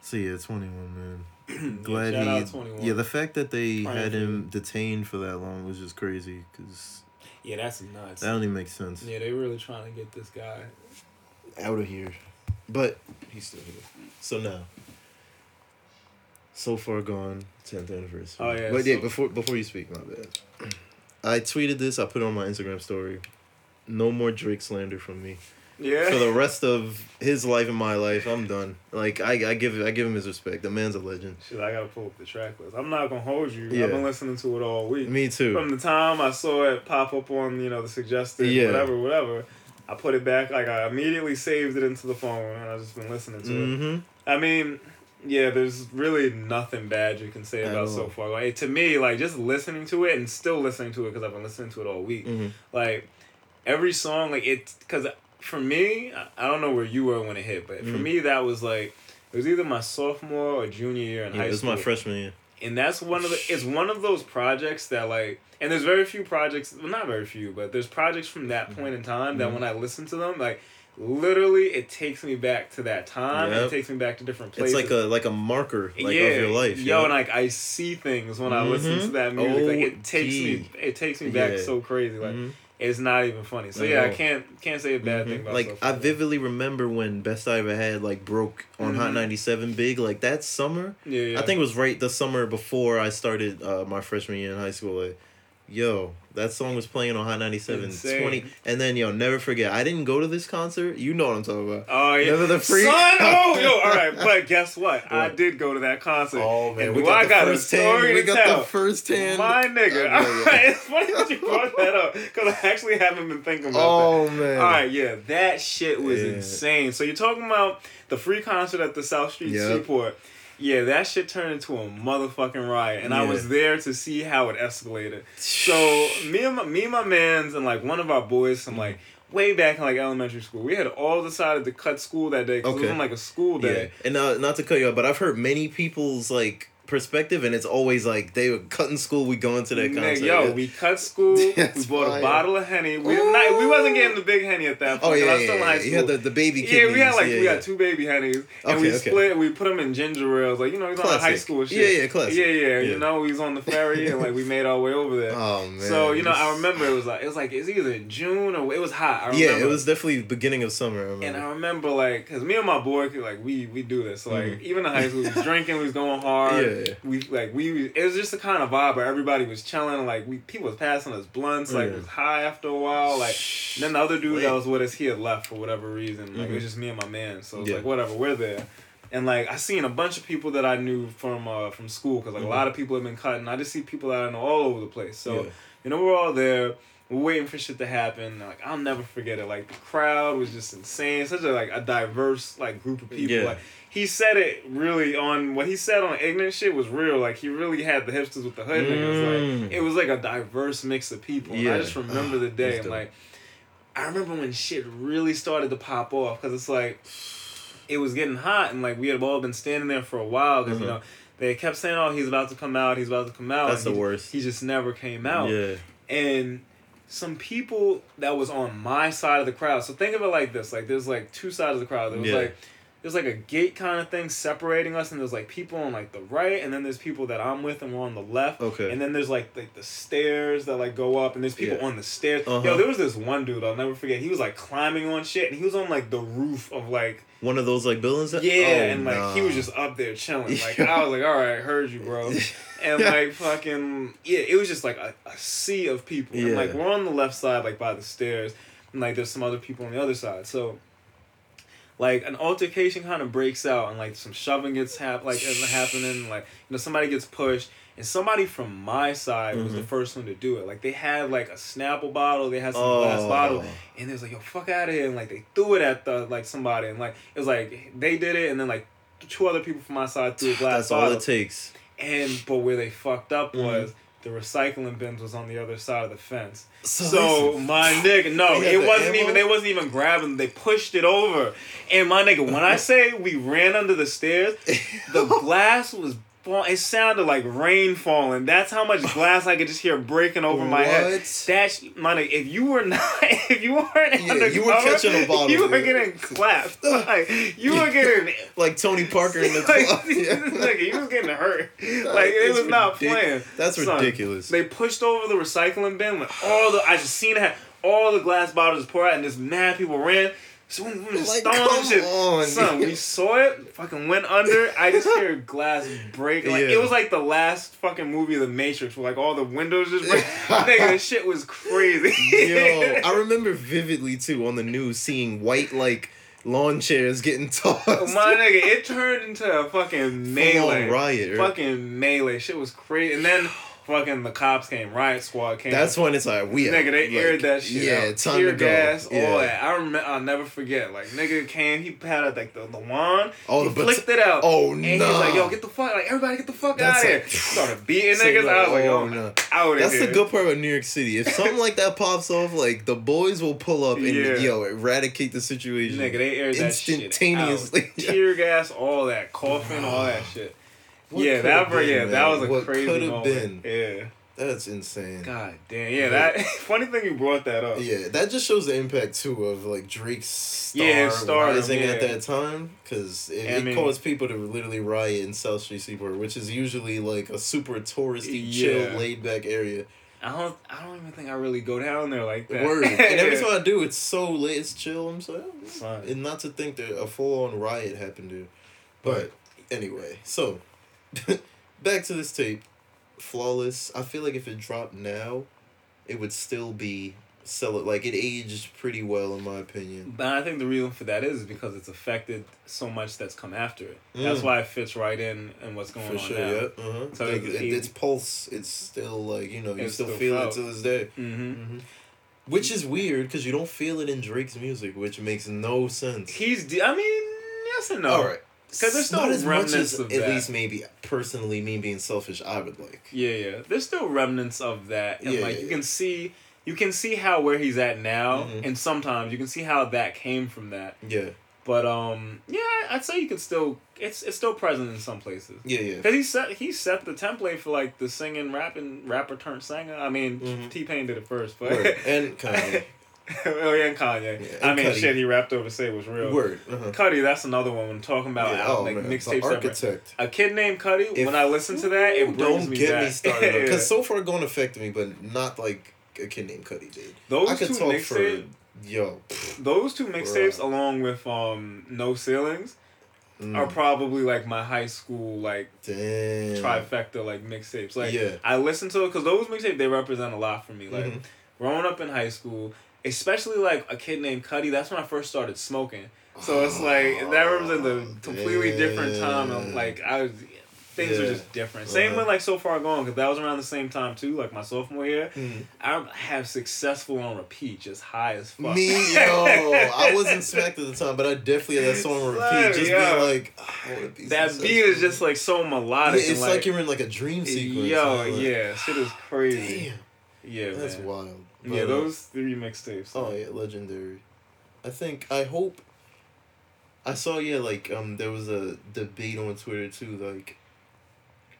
So yeah, twenty one man. Glad shout he. out Yeah, the fact that they Praying had him detained for that long was just crazy. Cause Yeah, that's nuts. that only makes sense. Yeah, they really trying to get this guy. Out of here, but he's still here. So now. So far gone, tenth anniversary. Oh, yeah, But yeah, before before you speak, my bad. I tweeted this. I put it on my Instagram story. No more Drake slander from me. Yeah. for the rest of his life and my life, I'm done. Like I, I give I give him his respect. The man's a legend. Shit, I gotta pull up the track list. I'm not gonna hold you. Yeah. I've been listening to it all week. Me too. From the time I saw it pop up on, you know, the suggested Yeah. whatever, whatever, I put it back. Like I immediately saved it into the phone, and I've just been listening to it. Mm-hmm. I mean, yeah, there's really nothing bad you can say about so far. Like to me, like just listening to it and still listening to it because I've been listening to it all week. Mm-hmm. Like every song, like it, because for me, I- don't know where you were when it hit, but for Mhm. me that was like it was either my sophomore or junior year in Yeah, high this is school my freshman year. and that's one of the it's one of those projects that like and there's very few projects well not very few but there's projects from that point in time that Mhm. when i listen to them like literally it takes me back to that time Yep. it takes me back to different It's places like a like a marker like of your life. yo yeah. and like i see things when i listen to Mhm. that music like it takes me it takes me back Yeah. so crazy like Mhm. It's not even funny so yeah i can't can't say a bad thing Mhm. about like So I vividly remember when Best I Ever Had like broke on Hot Mhm. ninety seven big like that summer. yeah, yeah. I think it was right the summer before I started uh, my freshman year in high school. Like, yo, that song was playing on Hot 97 Insane. 20 and then yo never forget I didn't go to this concert you know what I'm talking about Oh yeah, Remember the free- son. Oh yo, all right. But guess what? I did go to that concert. Oh man, and we got I the got a story hand. We to got tell. the first hand. My nigga. Oh, okay, All right, it's funny that you brought that up because I actually haven't been thinking about that. Oh man. All right, yeah, that shit was Yeah. insane. So you're talking about the free concert at the South Street Yep. Seaport. Yeah, that shit turned into a motherfucking riot, and I was there to see how it escalated. So me and my, me and my man's and like one of our boys from like way back in like elementary school, we had all decided to cut school that day because it was Okay. on like a school Yeah, day. and uh, not to cut you off, but I've heard many people's like perspective, and it's always like they were cutting school. We going to that concert. yo, yeah. we cut school. we bought fire. a bottle of henny. We not, we wasn't getting the big henny at that point. Oh yeah, I was yeah, yeah, high You had the, the baby yeah, we had like we got two baby hennies, and Okay, we okay. split. We put them in ginger ales, like you know, was on high school shit. Yeah, yeah, classic. Yeah, yeah, Yeah. You know, we was on the ferry, and like we made our way over there. Oh man. so you know, I remember it was like it was like it's either June or it was hot. I remember. Yeah, it was definitely beginning of summer. I. And I remember like, cause me and my boy, like we we do this. So, like Mhm. even in high school, we was drinking, we was going hard. Yeah, yeah. we like we it was just the kind of vibe where everybody was chilling. Like we people was passing us blunts. Like Yeah. it was high after a while. Like and then the other dude that was with us, he had left for whatever reason. Like it was just me and my man. So it was Yeah. like whatever, we're there. And like I seen a bunch of people that I knew from uh from school because like Mhm. a lot of people have been cutting. I just see people that I know all over the place. So Yeah. you know we're all there. We're waiting for shit to happen. Like I'll never forget it. Like the crowd was just insane. Such a like a diverse like group of people. Yeah. Like he said it really on what he said on ignorant shit was real. Like he really had the hipsters with the hood niggas. Mm. Like it was like a diverse mix of people. And I just remember the day. dope. like I remember when shit really started to pop off because it's like it was getting hot and like we had all been standing there for a while because you Mhm. know they kept saying, "Oh, he's about to come out. He's about to come out." That's and the he- worst. He just never came out Yeah. and some people that was on my side of the crowd. So think of it like this: like there's like two sides of the crowd. There was Yeah. like there's like a gate kind of thing separating us, and there's like people on like the right, and then there's people that I'm with, and we're on the left. Okay. And then there's like like the stairs that like go up, and there's people Yeah. on the stairs. Uh-huh. Yo, there was this one dude I'll never forget. He was like climbing on shit, and he was on like the roof of like One of those like buildings. That, yeah, Oh, and like he was just up there chilling. Like I was like, all right, heard you, bro. And like fucking yeah, it was just like a, a sea of people. And like we're on the left side, like by the stairs, and like there's some other people on the other side. So like an altercation kind of breaks out, and like some shoving gets hap- like is happening. Like you know somebody gets pushed. And somebody from my side was the Mhm. first one to do it. Like they had like a Snapple bottle, they had some glass Oh. bottle, and it was like, yo, fuck out of here. And like they threw it at the like somebody. And like it was like they did it and then like two other people from my side threw a glass That's all bottle. it takes. and but where they fucked up Mhm. was the recycling bins was on the other side of the fence. So, So my nigga, no, it wasn't ammo? even they wasn't even grabbing, they pushed it over. And my nigga, when I say we ran under the stairs, the glass was fall- it sounded like rain falling. That's how much glass I could just hear breaking over my head. What? That's my. If you were not, if you weren't Yeah, undercover, you were catching a bottle, You were getting clapped. Like you were getting. like Tony Parker in the like, club. this Yeah. nigga, he was getting hurt. Like it was not ridic- playing. That's Son, ridiculous. They pushed over the recycling bin with all the. I just seen it. All the glass bottles just pour out, and this mad people ran. So we were just Like, come shit. on, Son, dude. we saw it. Fucking went under. I just hear glass break. Like Yeah. it was like the last fucking movie of The Matrix, where like all the windows just break. Nigga, this shit was crazy. Yo, I remember vividly too on the news seeing white like lawn chairs getting tossed. Oh, My nigga, it turned into a fucking melee. Full-on riot. right? Fucking melee. Shit was crazy. And then fucking the cops came, riot squad came. That's when it's like we Nigga, they like, aired that shit. Yeah, out. time Tear to go. gas, yeah. all that. I remember. I'll never forget. Like nigga came, he had like the, the wand. Oh, he the flicked it out. Oh and he was no! like, "Yo, get the fuck! Like everybody, get the fuck That's out of here!" like- Started beating niggas. no, I was like, oh, "Yo, no. out of That's here." the good part about New York City. If something like that pops off, like the boys will pull up and Yeah. yo eradicate the situation. Nigga, they aired that shit Instantaneously. Tear gas, all that, coughing, all that shit. What yeah, that been, yeah, man? that was a What crazy could have moment. been? Yeah. That's insane. God damn. Yeah, that funny thing you brought that up. Yeah, that just shows the impact too of like Drake's star Yeah, stardom, rising at that time because it, it mean- caused people to literally riot in South Street Seaport, which is usually like a super touristy, Yeah. chill, laid back area. I don't I don't even think I really go down there like that. Word, and every time I do, it's so late, it's chill. I'm Son. and not to think that a full on riot happened there. But anyway, so back to this tape, flawless. I feel like if it dropped now, it would still be sell it like it aged pretty well in my opinion. But I think the reason for that is because it's affected so much that's come after it. That's Mm. why it fits right in and what's going For on sure, now. yeah. Uh-huh. So like, it- it, it- its pulse, it's still like you know you still, still feel felt. it to this day. Mm-hmm. Which is weird because you don't feel it in Drake's music, which makes no sense. He's. De- I mean, yes and no. All right. 'Cause there's still not as much remnants as of at that. least maybe personally me being selfish I would like. Yeah, yeah. There's still remnants of that, and Yeah, like yeah, you yeah. can see, you can see how where he's at now, Mhm. and sometimes you can see how that came from that. Yeah. But um, yeah, I'd say you can still. It's it's still present in some places. Yeah, yeah. Cause he set he set the template for like the singing rapping rapper turned singer. I mean Mhm. T Pain did it first, but Word. And Kanye. oh yeah, and Kanye. Yeah, I mean Cudi. shit, he rapped over say It was real. Word. Uh-huh. Cudi, that's another one. When talking about Yeah, album, oh like mixtapes. architect. A kid named Cudi. If- when I listen to that, it brings Don't me get back. me started Yeah. because so far gone affect me, but not like a kid named Cudi did. those I could two talk for mixtapes, yo. those two mixtapes, along with um No Ceilings, Mm. are probably like my high school like Damn. trifecta like mixtapes. Like Yeah. I listen to it because those mixtapes they represent a lot for me. Like Mhm. growing up in high school, especially like a kid named Cudi. That's when I first started smoking. So it's like that represents a completely different time. Damn. like I was. Things are just different. Same Uh-huh. with like so far gone because that was around the same time too, like my sophomore year. Mhm. I have successful on repeat, just high as fuck. Me, yo, I wasn't smacked at the time, but I definitely had that song on repeat. Just yo. being like, "Ah, be that successful." beat is just like so Yeah, melodic. it's and, like, you're in like a dream sequence. Yo, Like, yeah, shit is crazy. Damn, Yeah, that's man. wild. Yeah, But, uh, those three mixtapes. Oh yeah, legendary. I think I hope. I saw yeah like um there was a debate on Twitter too like,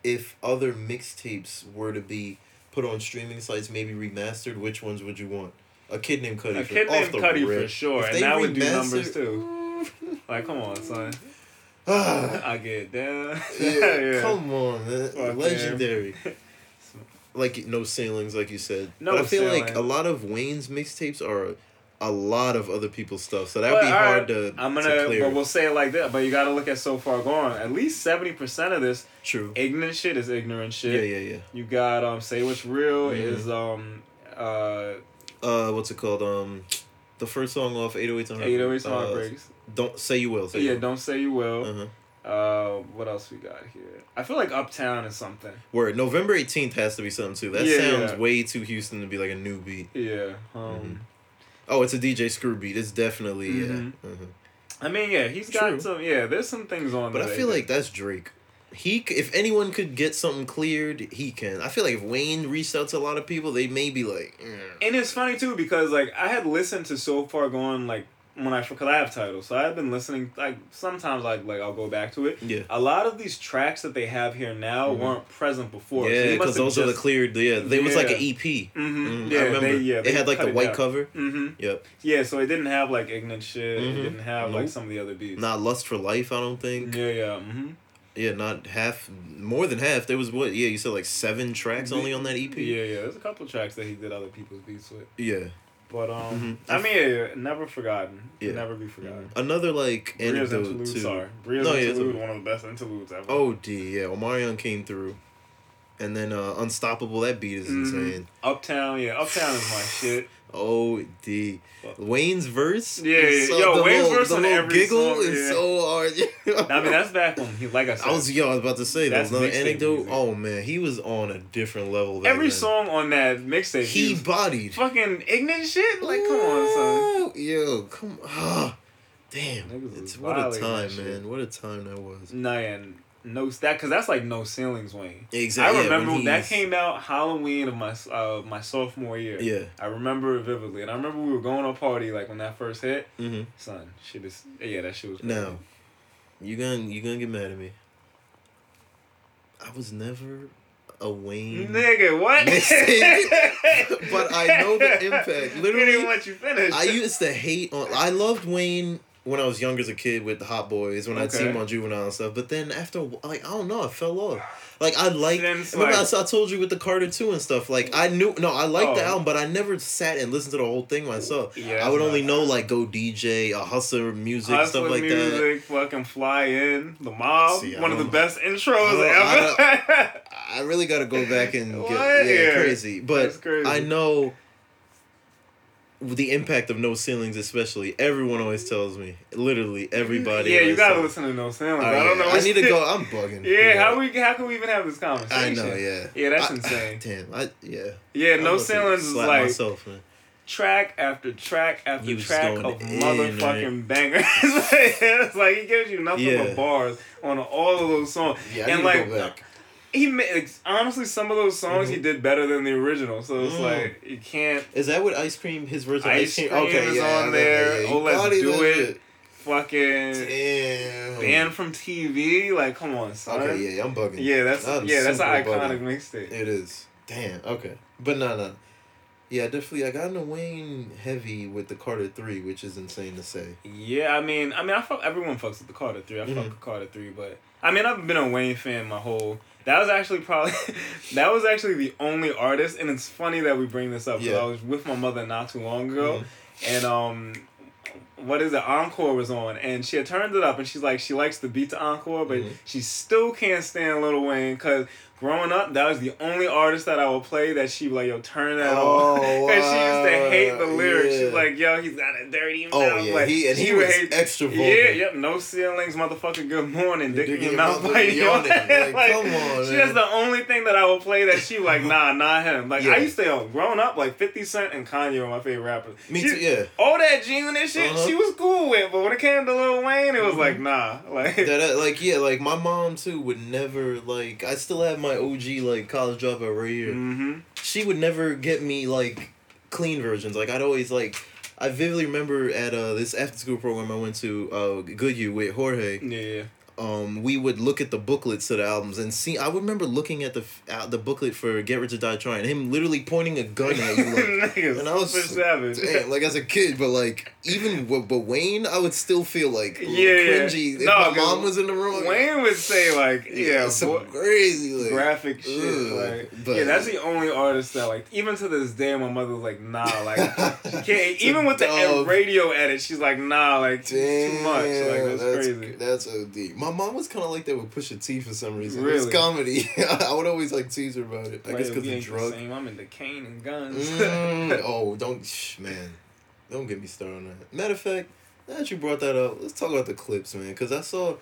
if other mixtapes were to be put on streaming sites maybe remastered which ones would you want? A kid named Cudi. A for, kid named Cudi rip. for sure, and that would do numbers too. Like, come on, son. Ah, I get down. yeah, come on, man. Fuck, legendary. Like no ceilings, like you said. No but I feel like a lot of Wayne's mixtapes are a lot of other people's stuff, so that would But, be hard to. I'm gonna, clear. but we'll say it like that. But you gotta look at so far gone. At least seventy percent of this True. ignorant shit is ignorant shit. yeah, yeah. Yeah. You got um, say what's real Mhm. is um, uh, Uh, what's it called? Um, the first song off 808s and eight oh eight uh, heartbreaks. Don't say you will. Say Yeah, you don't say you will. will. Uh-huh. Uh, what else we got here? I feel like Uptown is something. Word. November 18th has to be something too. That Yeah, sounds yeah. way too Houston to be like a new beat. Yeah. Um. Mhm. Oh, it's a DJ Screw beat. It's definitely Mhm. yeah. Uh-huh. I mean, yeah, he's got some. Yeah, there's some things on. But I feel like that's Drake. He, if anyone could get something cleared, he can. I feel like if Wayne reached out to a lot of people, they may be like, "Mm." And it's funny too because like I had listened to so far gone like when I because I have titles, so I've been listening like sometimes like like I'll go back to it. yeah, A lot of these tracks that they have here now Mhm. weren't present before. yeah, because have those are the cleared. Yeah, they was like an Yeah. EP. Mhm. Mm, Yeah, I remember. they yeah it had like the white cover. Mm-hmm. Yep. Yeah, so it didn't have like ignorant shit. It didn't have like some of the other beats. Not Lust for Life. I don't think. Yeah, yeah. Mm-hmm. Yeah, not half. More than half. There was what? Yeah, you said like seven tracks only on that EP. Yeah, yeah. There's a couple tracks that he did other people's beats with. Yeah. But um, Mhm. I mean, yeah, yeah, never forgotten. Yeah. Yeah. Never be forgotten. Another like Bria's anecdote interlude, too. sorry. Bria's No, yeah, interlude, okay. one of the best interludes ever. Oh D, yeah. Omarion came through, and then uh, Unstoppable. That beat is Mhm. insane. Uptown, yeah, Uptown is my shit. Oh D. Wayne's verse. Yeah, is yeah. Yo, the Wayne's little- verse on every giggle song, is yeah. so hard. I mean, that's back when he, like I said, I was yo. I was about to say That's that another anecdote. Oh man, he was on a different level. every then. song on that mixtape. he He bodied. fucking ignorant shit. Like, come on, son. Yo, come on. Damn, it's what a time, shit. man. What a time that was. Nah, and no that because that's like no ceilings, Wayne. Exactly. I remember when that came out Halloween of my uh my sophomore year. Yeah. I remember it vividly, and I remember we were going to a party like when that first hit. Mm-hmm. Son, shit is yeah, that shit was. crazy. Now, you gonna you gonna get mad at me? I was never a Wayne. Nigga, what? But I know the impact. Literally, let you finish. I used to hate on. I loved Wayne when I was younger as a kid with the Hot Boys when I'd see Okay. him on Juvenile and stuff. But then after, like I don't know, I fell off. Like I like. Remember like- I, I told you with the Carter two and stuff. Like I knew no, I liked the Oh. album, but I never sat and listened to the whole thing myself. Yeah, I would only know like Go DJ, uh, Hustler music, Hustler stuff like that. music, fucking fly in the mob, See, one of the best intros I ever. I really got to go back and get yeah, Yeah. crazy. But crazy. I know the impact of no ceilings, especially. Everyone always tells me, literally everybody. Yeah, you gotta listen to No Ceilings. Oh, I don't know. I need to go. I'm bugging. Yeah, how we how can we even have this conversation? I know. Yeah. Yeah, that's I- insane. Damn. I yeah. Yeah, No Ceilings is like myself, man. track after track after track of in, motherfucking bangers. it's like he gives you nothing Yeah. but bars on all of those songs. Yeah, I and like to go back. He made honestly some of those songs he did better than the original. So it's Mm. like you can't Is that what Ice Cream? His version. of Ice Ice Cream. Cream okay, is yeah, on there. Yeah, yeah. Oh, Let's Do It. fucking Damn. banned from TV. Like come on, son. Okay, yeah, I'm bugging. Yeah, that's I'm yeah, that's an iconic mixtape. It is. Damn. Okay. But no, no. Yeah, definitely. I got into Wayne heavy with the Carter Three, which is insane to say. Yeah, I mean, I mean, I fuck everyone fucks with the Carter Three. I Mhm. fuck with Carter Three, but I mean, I've been a Wayne fan my whole. That was actually probably, that was actually the only artist, and it's funny that we bring this up because Yeah. I was with my mother not too long ago, Mhm. and um, what is it? Encore was on, and she had turned it up, and she's like, she likes the beat to Encore, but Mhm. she still can't stand Lil Wayne because growing up, that was the only artist that I would play that she would like, yo, turn that Oh, on. Because she used to hate the lyrics. She's yeah. like, yo, he's got a dirty mouth. Oh, yeah, Like, he- and he was hate- extra vulgar. Yeah, yep, no ceilings, motherfucker, good morning, dick Dick in your mouth. Like. Like, like, come on, She has the only thing that I would play that she like, nah, not him. Like, Yeah. I used to, yo, growing up, like 50 Cent and Kanye were my favorite rappers. Me She- too. Yeah. all that June and shit, Uh-huh. she was cool with, but when it came to Lil Wayne, it was like nah, like That uh, like yeah, like my mom too would never like. I still have my OG like college dropout right here. mm-hmm. She would never get me like clean versions. Like I'd always like. I vividly remember at uh this after school program I went to uh Goodhue with Jorge. yeah, um, we would look at the booklets to the albums and see. I remember looking at the uh, the booklet for Get Rich or Die Trying, and him literally pointing a gun at you. Like, and I was savage. damn, like as a kid, but like even with, but Wayne, I would still feel like Yeah, yeah. cringy if No, my 'cause mom was in the room. Wayne would say like, yeah, some boy, crazy like, graphic shit. like, but- yeah, that's the only artist that like, even to this day, my mother's like, nah, like, can't. even with the radio edit, she's like, nah, like, too, too much. Like, that's, that's crazy. That's OD. My mom was kind of like that with Pusha T for some reason. Really? It's comedy. I would always like tease her about it. I guess because of ain't the drug. same. I'm into cane and guns. Mm, oh, don't, shh, man. Don't get me started on that. Matter of fact, now that you brought that up, let's talk about the Clipse, man. Because I saw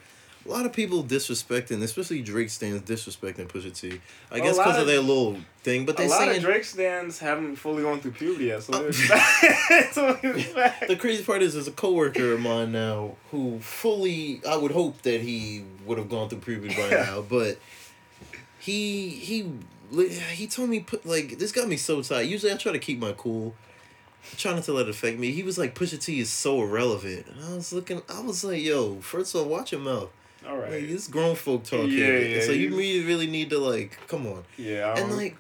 a lot of people disrespecting, especially Drake stands disrespecting Pusha T. I A guess because of of- their little thing, but a they lot saying of Drake stands haven't fully gone through puberty yet, so uh, so the crazy part is, there's a coworker of mine now who fully, I would hope that he would have gone through puberty by now, but he he he told me put like this got me so tight. Usually I try to keep my cool, trying not to let it affect me. He was like Pusha T is so irrelevant, and I was looking. I was like, yo, first of all, watch your mouth. All right. Like this grown folk talk Yeah, here. yeah, so you he's- really really need to like come on. yeah. And like,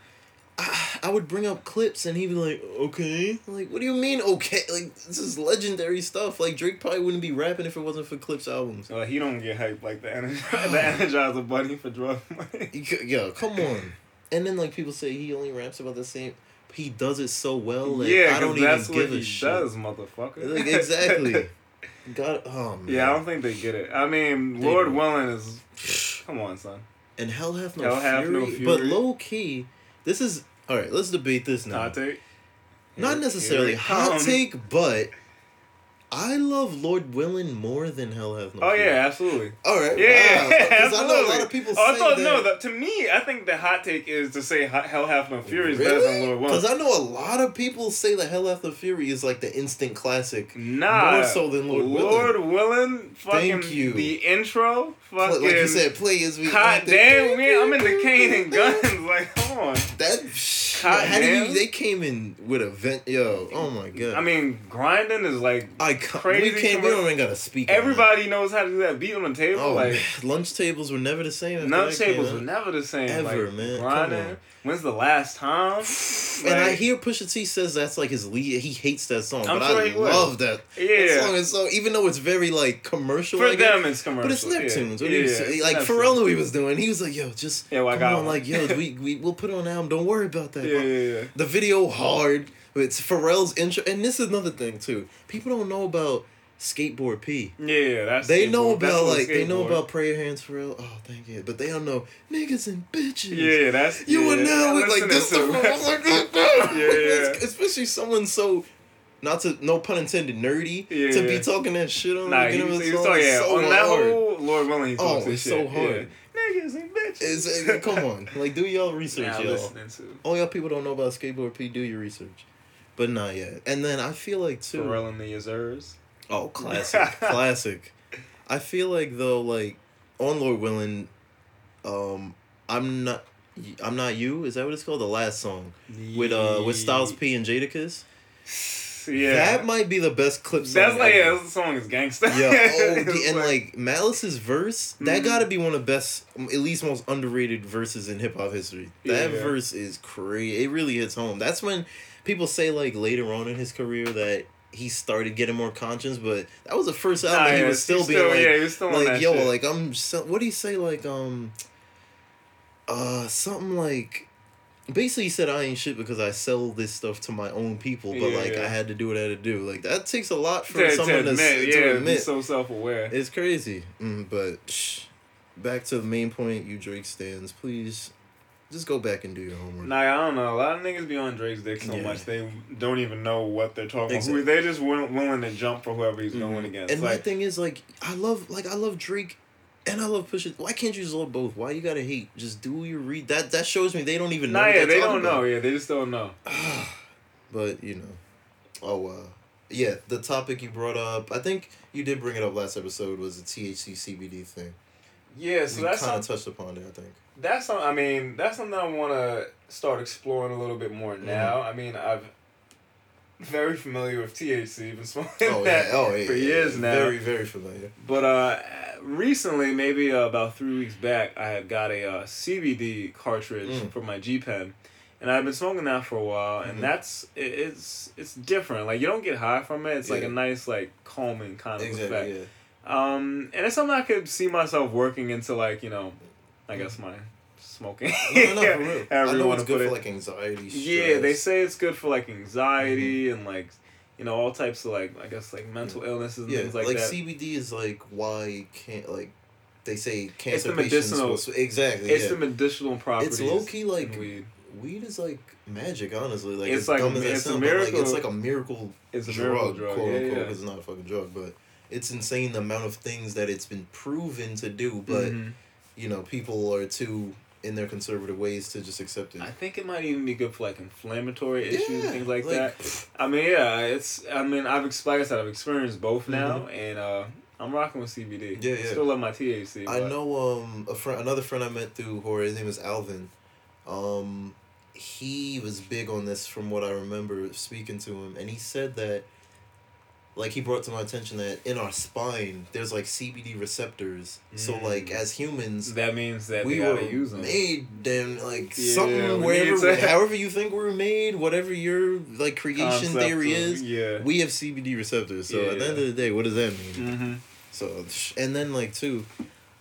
I, I would bring up clips and he'd be like, okay. Like, what do you mean, okay? Like, this is legendary stuff. Like, Drake probably wouldn't be rapping if it wasn't for Clipse albums. Uh, he don't get hyped like the Energizer, the Energizer Bunny for drug money. Yo, come on. And then, like, people say he only raps about the same. He does it so well. Like, yeah, I don't even give a shit. does, motherfucker. Like, exactly. God, oh, man. yeah, I don't think they get it. I mean, They Lord don't. willing is. Come on, son. And Hell Hath No, Hell fury, No But low key, this is. Alright, let's debate this now. Hot take. Not necessarily hot take, but I love Lord Willin more than Hell Hath No Oh yeah, absolutely. All right. Yeah, Wow. Because I know a lot of people Oh, I thought that. no. The, to me, I think the hot take is to say Hell Hath No Fury is better than Lord Willin. Because I know a lot of people say that Hell Hath No Fury is like the instant classic. Nah, More so than Lord Willin. Lord fucking Thank you. the intro, fucking. like you said, play as we. Hot damn, man, I'm into cane and guns. Like, come on. That. Hot how do you? They came in with a vent. Yo, oh my god. I mean, grinding is like I ca- crazy We can't. We don't even gotta speak. on everybody knows how to do that. Beat on the table, Oh, like man. lunch tables were never the same. after nut that came tables were never the same. Ever, like, man. Come Grinding. When's the last time? And I Like, hear Pusha T says that's like his lead. He hates that song, I'm but sure I love that. That Yeah. song is so even though it's very like commercial. For guess, them, it's commercial. But it's Neptunes. Yeah. What Yeah, saying. like Neptune. Pharrell knew he was doing. He was like, "Yo, just Yeah, well, I come got on, like yo, we we we'll put it on an album. Don't worry about that." Yeah, yeah, yeah. The video hard. It's Pharrell's intro, and this is another thing too. People don't know about Skateboard P. Yeah, that's They know about like they know about prayer hands for real. Oh, thank you. But they don't know niggas and bitches. Yeah, that's You yeah, would now I'm like this. to The it. I was like, yeah, yeah. Especially someone so, not to no pun intended, nerdy Yeah, to be talking that shit on Nah, the he, beginning was, of the song. yeah, so on that whole Lord Willin, he Oh, talks his it's shit. so hard. Yeah. Niggas and bitches. It's, come on, like do y'all research, Nah, y'all. All y'all people don't know about skateboard P. Do your research, but not yet. And then I feel like too. Pharrell and the Azurs. Oh, classic, classic. I feel like though, like on Lord Willin, um, I'm not, I'm not you. Is that what it's called? The last song with uh with Styles P and Jadakiss. Yeah. That might be the best Clipse song. That's like, ever. yeah, this song is gangsta. Yeah, oh, and like Malice's verse, that Mhm. gotta be one of the best, at least most underrated verses in hip hop history. That Yeah. verse is crazy. It really hits home. That's when people say like later on in his career that he started getting more conscious, but that was the first album Nah, he yeah, was still being still- like, yeah, he was still on like yo, shit. like I'm. So, what do you say? Like um, uh, something like. basically he said I ain't shit because I sell this stuff to my own people, but Yeah, like. I had to do what I had to do. Like that takes a lot for to, someone to admit, to to admit. so self aware. It's crazy. Mm, but shh, back to the main point, you Drake stands, please just go back and do your homework. Nah, I don't know. A lot of niggas be on Drake's dick so Yeah. much they don't even know what they're talking Exactly. about. They just will, willing to jump for whoever he's going Mhm. against. And my thing is like I love like I love Drake and I love Pusha. Why can't you just love both? Why you gotta hate? Just do your read. That that shows me they don't even know. nah, yeah, they don't know. Yeah, they just don't know. But you know, oh uh, yeah. The topic you brought up, I think you did bring it up last episode, was the THC CBD thing. Yeah, so we that's kind of touched upon it. I think. That's some, I mean that's something I want to start exploring a little bit more Mm-hmm. now. I mean I've very familiar with THC, been smoking Oh that yeah. Oh yeah. for yeah, years now. Very very familiar. But uh, recently, maybe uh, about three weeks back, I had got a uh, CBD cartridge Mm. for my G Pen, and I've been smoking that for a while, and Mhm. that's it, it's it's different. Like you don't get high from it. It's like a nice like calming kind of Exactly. effect. Yeah. Um, and it's something I could see myself working into like you know, I guess my smoking. No, no, for real. I know it's good for it. like anxiety. Yeah, they say it's good for like anxiety Mm-hmm. and like you know all types of like I guess like mental illnesses and Yeah, things like, like, that. CBD is like why can't like they say cancer it's the medicinal- to- exactly. It's yeah. the medicinal properties. It's low key like weed. weed is like magic. Honestly, like It's it's, like dumb a- as that it's a sounds, but like it's miracle- like a miracle It's a drug, miracle drug. quote yeah, unquote. yeah. it's not a fucking drug, but it's insane the amount of things that it's been proven to do. But Mhm. You know, people are too in their conservative ways to just accept it. I think it might even be good for like inflammatory issues, Yeah, things like, like, that. I mean, yeah, it's. I mean, I've like I said, I've experienced both now, Mhm. and uh, I'm rocking with CBD. Yeah, I yeah. Still love my THC. I know um a friend another friend I met through horror, his name is Alvin. Um he was big on this from what I remember speaking to him and he said that like he brought to my attention that in our spine there's like CBD receptors. So Mm. like as humans That means that we we were use them. made then like Yeah, something we wherever to- however you think we're made, whatever your like creation Concept theory of- is, Yeah. we have CBD receptors. So Yeah, at the end of the day, what does that mean? Mm-hmm. So, and then like too,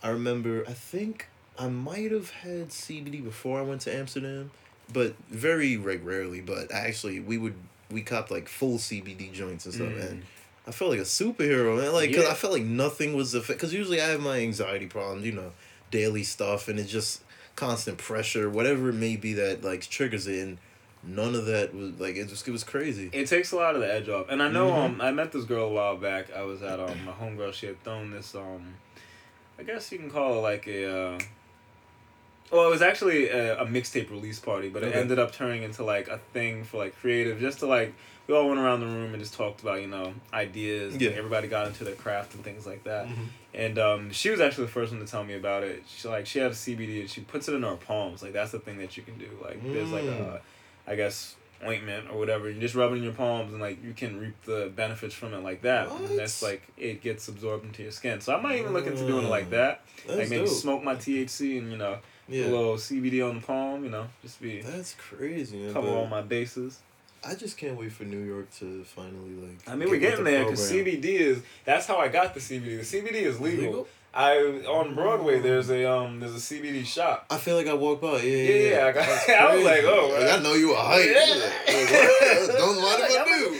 I remember I think I might have had CBD before I went to Amsterdam, but very like rarely. But actually, we would we copped like full CBD joints and stuff, and I felt like a superhero, man. Like, cause. Yeah. I felt like nothing was affect. Cause usually I have my anxiety problems, you know, daily stuff, and it's just constant pressure, whatever it may be that like triggers it, and none of that was like it just it was crazy. It takes a lot of the edge off. And I know Mhm. um I met this girl a while back. I was at um my homegirl, she had thrown this um I guess you can call it like a uh well, it was actually a, a mixtape release party, but it Okay. ended up turning into like a thing for like creative, just to like we all went around the room and just talked about you know ideas. and Yeah. everybody got into their craft and things like that. Mhm. And um, she was actually the first one to tell me about it. She like she has CBD and she puts it in her palms. Like that's the thing that you can do. Like there's like Mm. a, I guess ointment or whatever. You just rub it in your palms and like you can reap the benefits from it like that. That's like it gets absorbed into your skin. So I might even look into doing it like Mm. that. That's like maybe dope. smoke my THC and you know Yeah, a little CBD on the palm. You know, just be that's crazy. Cover all my bases. I just can't wait for New York to finally like. I mean, we're getting the there because. CBD is. That's how I got the CBD. The CBD is legal. Legal? I on Broadway. There's a um. There's a CBD shop. I feel like I walked by. Yeah, yeah. Yeah, yeah. I got- I was like, oh, Like. I know you were hype. Yeah. Like? Don't mind if I do.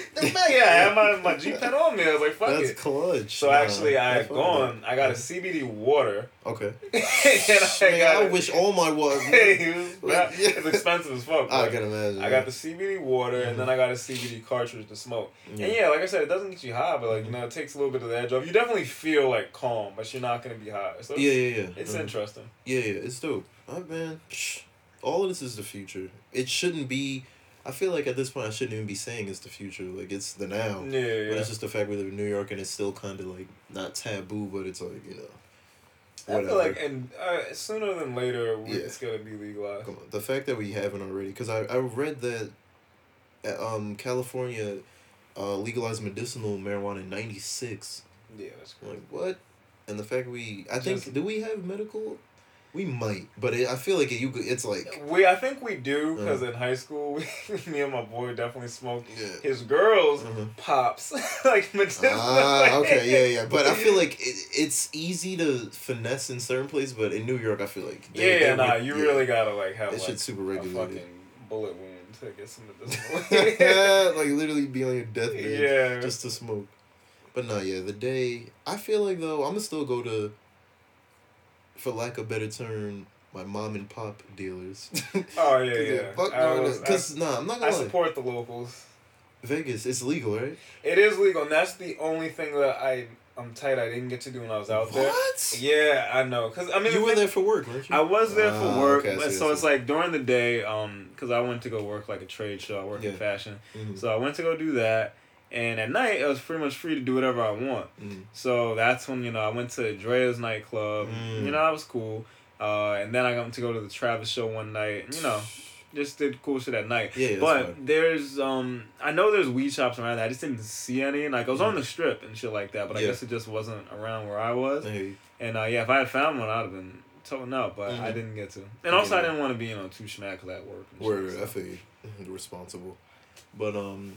Yeah, I had my my G pen on me. I was like, fuck That's it. clutch. So Nah, actually, I had gone. I got a CBD water. Okay. I Man, got. I wish all my water. was, Like, yeah. it's expensive as fuck. I can imagine. I got the CBD water, and then I got a CBD cartridge to smoke. Yeah. And yeah, like I said, it doesn't get you high, but like you know, it takes a little bit of the edge off. You definitely feel like calm, but you're not gonna be high. So Yeah, yeah, yeah. it's Mhm. interesting. Yeah, yeah, it's dope. Man, all of this is the future. It shouldn't be. I feel like at this point I shouldn't even be saying it's the future. Like it's the now. Yeah, yeah. But it's just the fact we live in New York and it's still kind of like not taboo, but it's like you know. I feel like, and uh, sooner than later, we- Yeah. it's gonna be legalized. Come on. The fact that we haven't already, because I, I read that um, California uh, legalized medicinal marijuana in 96. Yeah, that's cool. like, what? And the fact we, I think, Just- do we have medical? We might, but it, I feel like it, you could, it's like, We, I think we do, Uh-huh. because in high school, me and my boy definitely smoked. yeah. His girls Uh-huh. pops like medicinal. Ah, okay, yeah, yeah. But I feel like it, it's easy to finesse in certain places, but in New York, I feel like. yeah, they- yeah, they nah, re- you yeah. really gotta like have That like shit's super regulated. fucking bullet wound to get some medicinal. like literally be on your deathbed. Yeah. Just to smoke. But no, yeah, the day I feel like though I'm gonna still go to, for lack of better term, my mom and pop dealers. oh yeah, yeah. Fuck I no, was- because nah, I'm not gonna lie. support the locals. Vegas, it's legal, right? It is legal, and that's the only thing that I I'm tight I didn't get to do when I was out there. What? Yeah, I know. Cause I mean, you were thing- there for work, weren't you? I was there Ah, for work, okay, I see, so it's like during the day, um, cause I went to go work like a trade show. I work in Yeah. fashion, Mhm. so I went to go do that, and at night I was pretty much free to do whatever I want. Mm. So that's when you know I went to Drai's nightclub. Mm. You know that was cool. Uh, and then I got to go to the Travis show one night. You know, just did cool shit at night. Yeah, but there's um I know there's weed shops around there. I just didn't see any. Like I was on Mhm. the strip and shit like that, but I guess it just wasn't around where I was. Hey, And uh, yeah, if I had found one, I'd have been toting up, but I Mhm. didn't get to. And also, I didn't want to be you know too schmack at work. and shit, so. I feel you. responsible. But um,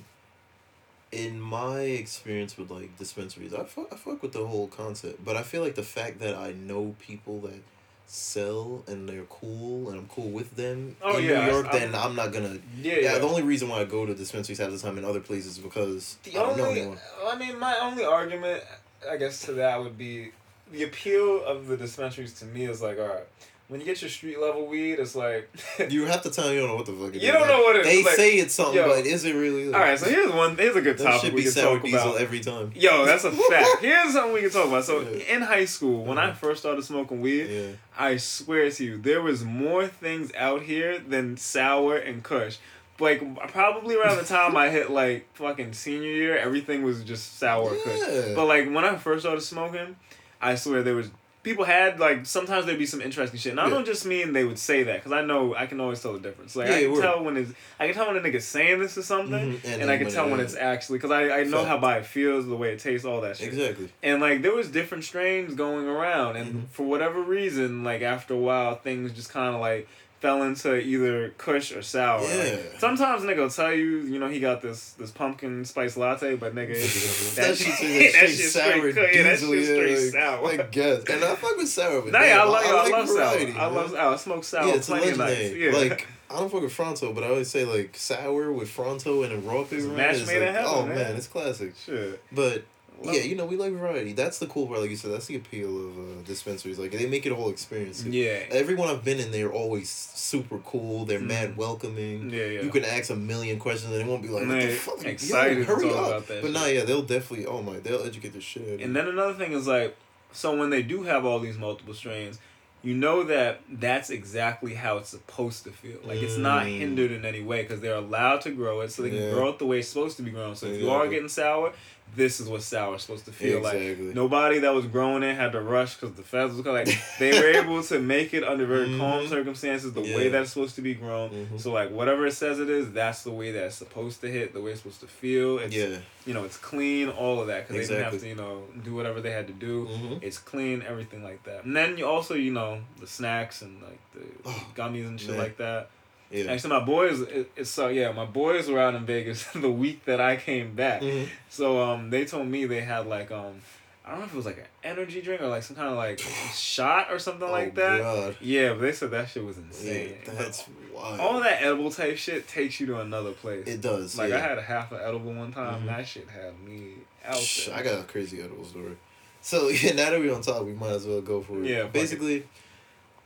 in my experience with like dispensaries, I fuck, I fuck with the whole concept. But I feel like the fact that I know people that sell and they're cool and I'm cool with them Oh, in yeah, New York, I- then I'm not gonna. Yeah, Yeah, yeah. the only reason why I go to dispensaries half the time in other places is because The I don't know only, anyone. I mean, my only argument, I guess, to that would be the appeal of the dispensaries to me is like, all right, when you get your street level weed, it's like, You have to tell me you don't know what the fuck it is. You don't Like, know what it is, They like, say it's something, yo. but is it really? all right. So here's one. Here's a good that topic should we be can sour talk diesel about. every time. Yo, that's a fact. Here's something we can talk about. So Yeah. in high school, when I Mhm. first started smoking weed, Yeah. I swear to you, there was more things out here than sour and kush. Like probably around the time I hit like fucking senior year, everything was just sour and kush. But like when I first started smoking, I swear there was people had like sometimes there'd be some interesting shit. And I Yeah. don't just mean they would say that because I know I can always tell the difference. Like Yeah, I can word. tell when it's I can tell when a nigga's saying this or something, Mhm, and and, I can tell when it's actually because I I know Fact. how by it feels, the way it tastes, all that shit. Exactly. And like there was different strains going around, and Mhm. for whatever reason, like after a while, things just kind of like fell into either Kush or sour. Like, sometimes nigga will tell you, you know, he got this this pumpkin spice latte, but nigga, that, that shit's shit- that shit sour straight Kush. Yeah, that diesel, shit's yeah, straight like, sour. I guess, and I fuck with sour, but Nah, yeah, damn, I, love, I, like love variety, sour. I love sour. I smoke sour Yeah, it's plenty of nights. Yeah. Like I don't fuck with Fronto, but I always say like sour with Fronto and a raw man, match made in heaven, Oh man. man, it's classic. shit. But Love yeah, it. you know we like variety. That's the cool part, like you said. That's the appeal of uh, dispensaries. Like they make it a whole experience. Yeah. Everyone I've been in, they're always super cool. They're Mm. mad welcoming. Yeah, yeah. You can ask a million questions and they won't be like, "What the Man, fuck?" excited Yo, to hurry talk up. about that but shit. nah, yeah, they'll definitely. Oh my, they'll educate the shit. And then another thing is like, so when they do have all these multiple strains, you know that that's exactly how it's supposed to feel. Like it's not Mm. hindered in any way because they're allowed to grow it, so they can Yeah. grow it the way it's supposed to be grown. So if you are getting sour, this is what sour is supposed to feel like. Nobody that was growing it had to rush because the feds was like they were able to make it under very calm Mhm. circumstances, the Yeah. way that it's supposed to be grown. Mhm. So like whatever it says it is, that's the way that it's supposed to hit, the way it's supposed to feel. It's, yeah. you know, it's clean, all of that, because they didn't have to, you know, do whatever they had to do. Mhm. It's clean, everything like that. And then you also, you know, the snacks and like the Oh, gummies and shit man. like that. Yeah. Actually, my boys, so yeah, my boys were out in Vegas the week that I came back. Mhm. So um, they told me they had like um, I don't know if it was like an energy drink or like some kind of like shot or something like oh, that. God. Yeah, but they said that shit was insane. But that's wild. all that edible type shit takes you to another place. It does. Like yeah. I had a half an edible one time. Mhm. That shit had me out there. I got a crazy edible story. So yeah, now that we're on top, we might as well go for it. Yeah, fuck it. Basically,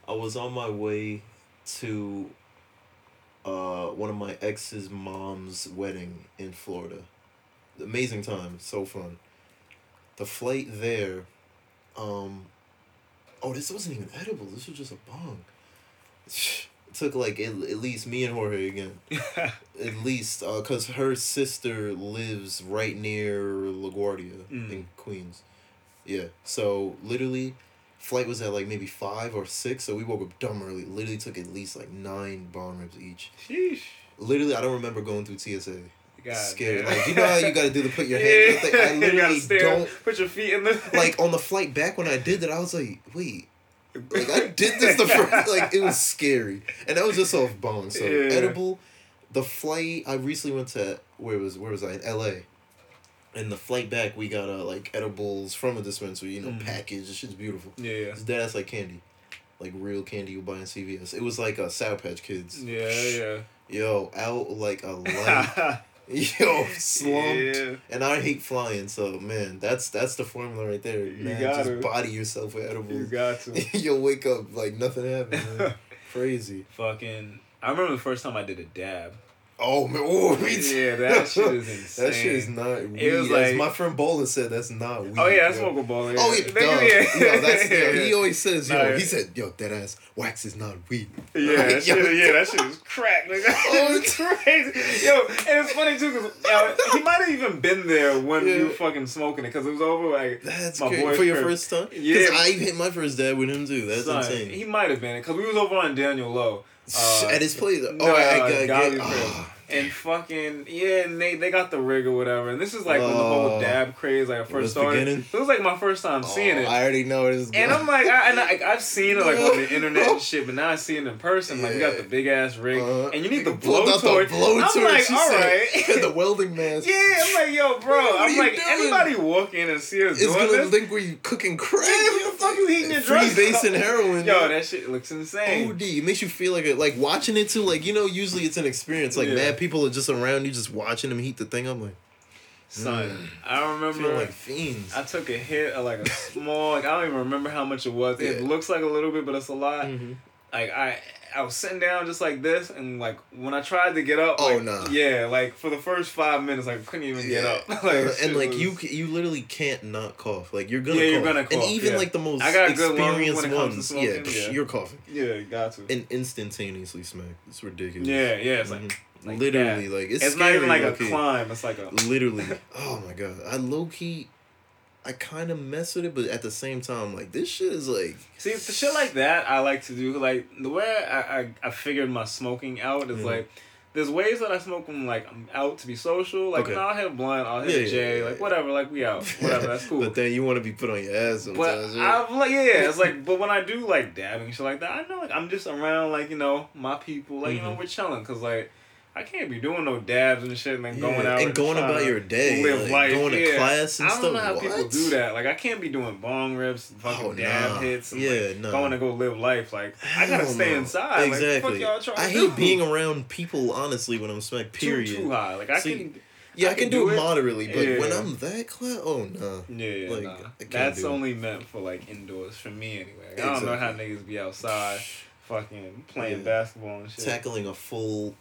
I was on my way to uh one of my ex's mom's wedding in Florida. Amazing time, so fun. The flight there, um oh this wasn't even edible, this was just a bong. It took like at, at least me and Jorge again at least because her sister lives right near LaGuardia Mm. in Queens. Yeah, so literally, flight was at like maybe five or six, so we woke up dumb early. Literally took at least like nine bong rips each. Sheesh. Literally, I don't remember going through TSA. God Scared. damn. Like you know how you gotta do the put your hands up thing? I you literally stare, don't Put your feet in the like on the flight back when I did that. I was like, wait. Like I did this the first like it was scary, and that was just off bong. So Yeah. edible, the flight I recently went to where was where was I in L.A. And the flight back we got uh like edibles from a dispensary, you know, Mhm. packaged. This shit's beautiful. Yeah, yeah. It's dead ass like candy. like real candy you buy in CVS. It was like a Sour Patch Kids. Yeah, yeah. Yo, out like a light. Yo, slumped. Yeah. And I hate flying, so man, that's that's the formula right there. You Man, gotta. just body yourself with edibles. You got to. You'll wake up like nothing happened. Man. Crazy. Fucking. I remember the first time I did a dab. Oh man, oh. Yeah, that shit is insane. That shit is not weed. It was As like- my friend Bola said, that's not weed. Oh yeah, yo. smoke a ball. Oh yeah, duh. yeah. Yo, that's, yo, he always says, yo, Nah, he said, yo, that ass wax is not weed. Yeah, Like, that yo, shit, yeah, that shit is crack, nigga. Oh, it's crazy. Yo, and it's funny too, cause yo, he might have even been there when we Yeah. were fucking smoking it, cause it was over like That's My boy's For your crib. first time? Yeah. Because I hit my first dab with him too. That's son, insane. He might have been, cause we was over on Daniel Low. Uh, At his place. Oh, no, I, I, I, Gotti get, crib. oh, And fucking yeah, and they, they got the rig or whatever. And this is like when the whole Oh. dab craze like first started. beginning? So it was like my first time seeing oh, it. I already know this is And. I'm like, I, and I, I've seen it like on the internet and shit, but now I see it in person. Like, you got the big ass rig, Uh, and you need the pulled out the blowtorch. blowtorch, I'm like, all said, right. the welding mask. Yeah, I'm like, yo, bro. I'm like, doing? anybody walk in and see us It's doing gonna this? think we cooking crack. Yeah, what the fuck you eating your Free base and heroin. Yo, that shit looks insane. OD. It makes you feel like it, like watching it too. Like you know, usually it's an experience. Like Yeah. mad people are just around you, just watching them heat the thing. I'm like, Son, I I remember like fiends. I took a hit of like a small, like I don't even remember how much it was. It looks like a little bit, but it's a lot. Mhm. Like I, I was sitting down just like this, and like when I tried to get up, Oh, like, nah. yeah, like for the first five minutes, like couldn't even get up. Shit and like was- you, you literally can't not cough. Like you're gonna. Yeah, you're gonna cough. And even yeah. like the most I got experienced when it comes to ones, yeah, yeah. you're coughing yeah, got to. and instantaneously smack. It's ridiculous. Yeah, yeah, it's like, Mhm. Like literally, like it's, it's, not even like a climb. It's like a Literally. Oh my god. I low key I kind of mess with it, but at the same time, like this shit is like See, the shit like that I like to do. Like the way I I, I figured my smoking out is Mhm. like. There's ways that I smoke when like I'm out to be social. Like Okay. no, I'll hit a blunt, I'll hit Yeah, a yeah, J, yeah, like whatever, like we out, whatever, that's cool. But then you want to be put on your ass But sometimes. right? I'm like, yeah, it's like, but when I do like dabbing shit like that, I know like I'm just around like you know my people, like you know Mhm. we're chilling, cause like I can't be doing no dabs and shit and then going out and going about your day, live like, life, going to class and stuff. I don't stuff. know how people do that. Like I can't be doing bong rips, fucking Oh, dab nah. hits, and, Yeah, like, nah. going to go live life. Like I gotta stay no. inside. Exactly. Like, fuck y'all trying I hate do? being around people. Honestly, when I'm smacked. Period. too high. Like I See, can. Yeah, I, I can, can do, do it moderately, but when I'm that close, oh no. Yeah, Like, nah. That's only meant for like indoors for me anyway. I don't know how niggas be outside, fucking playing Yeah. basketball and shit. Tackling a full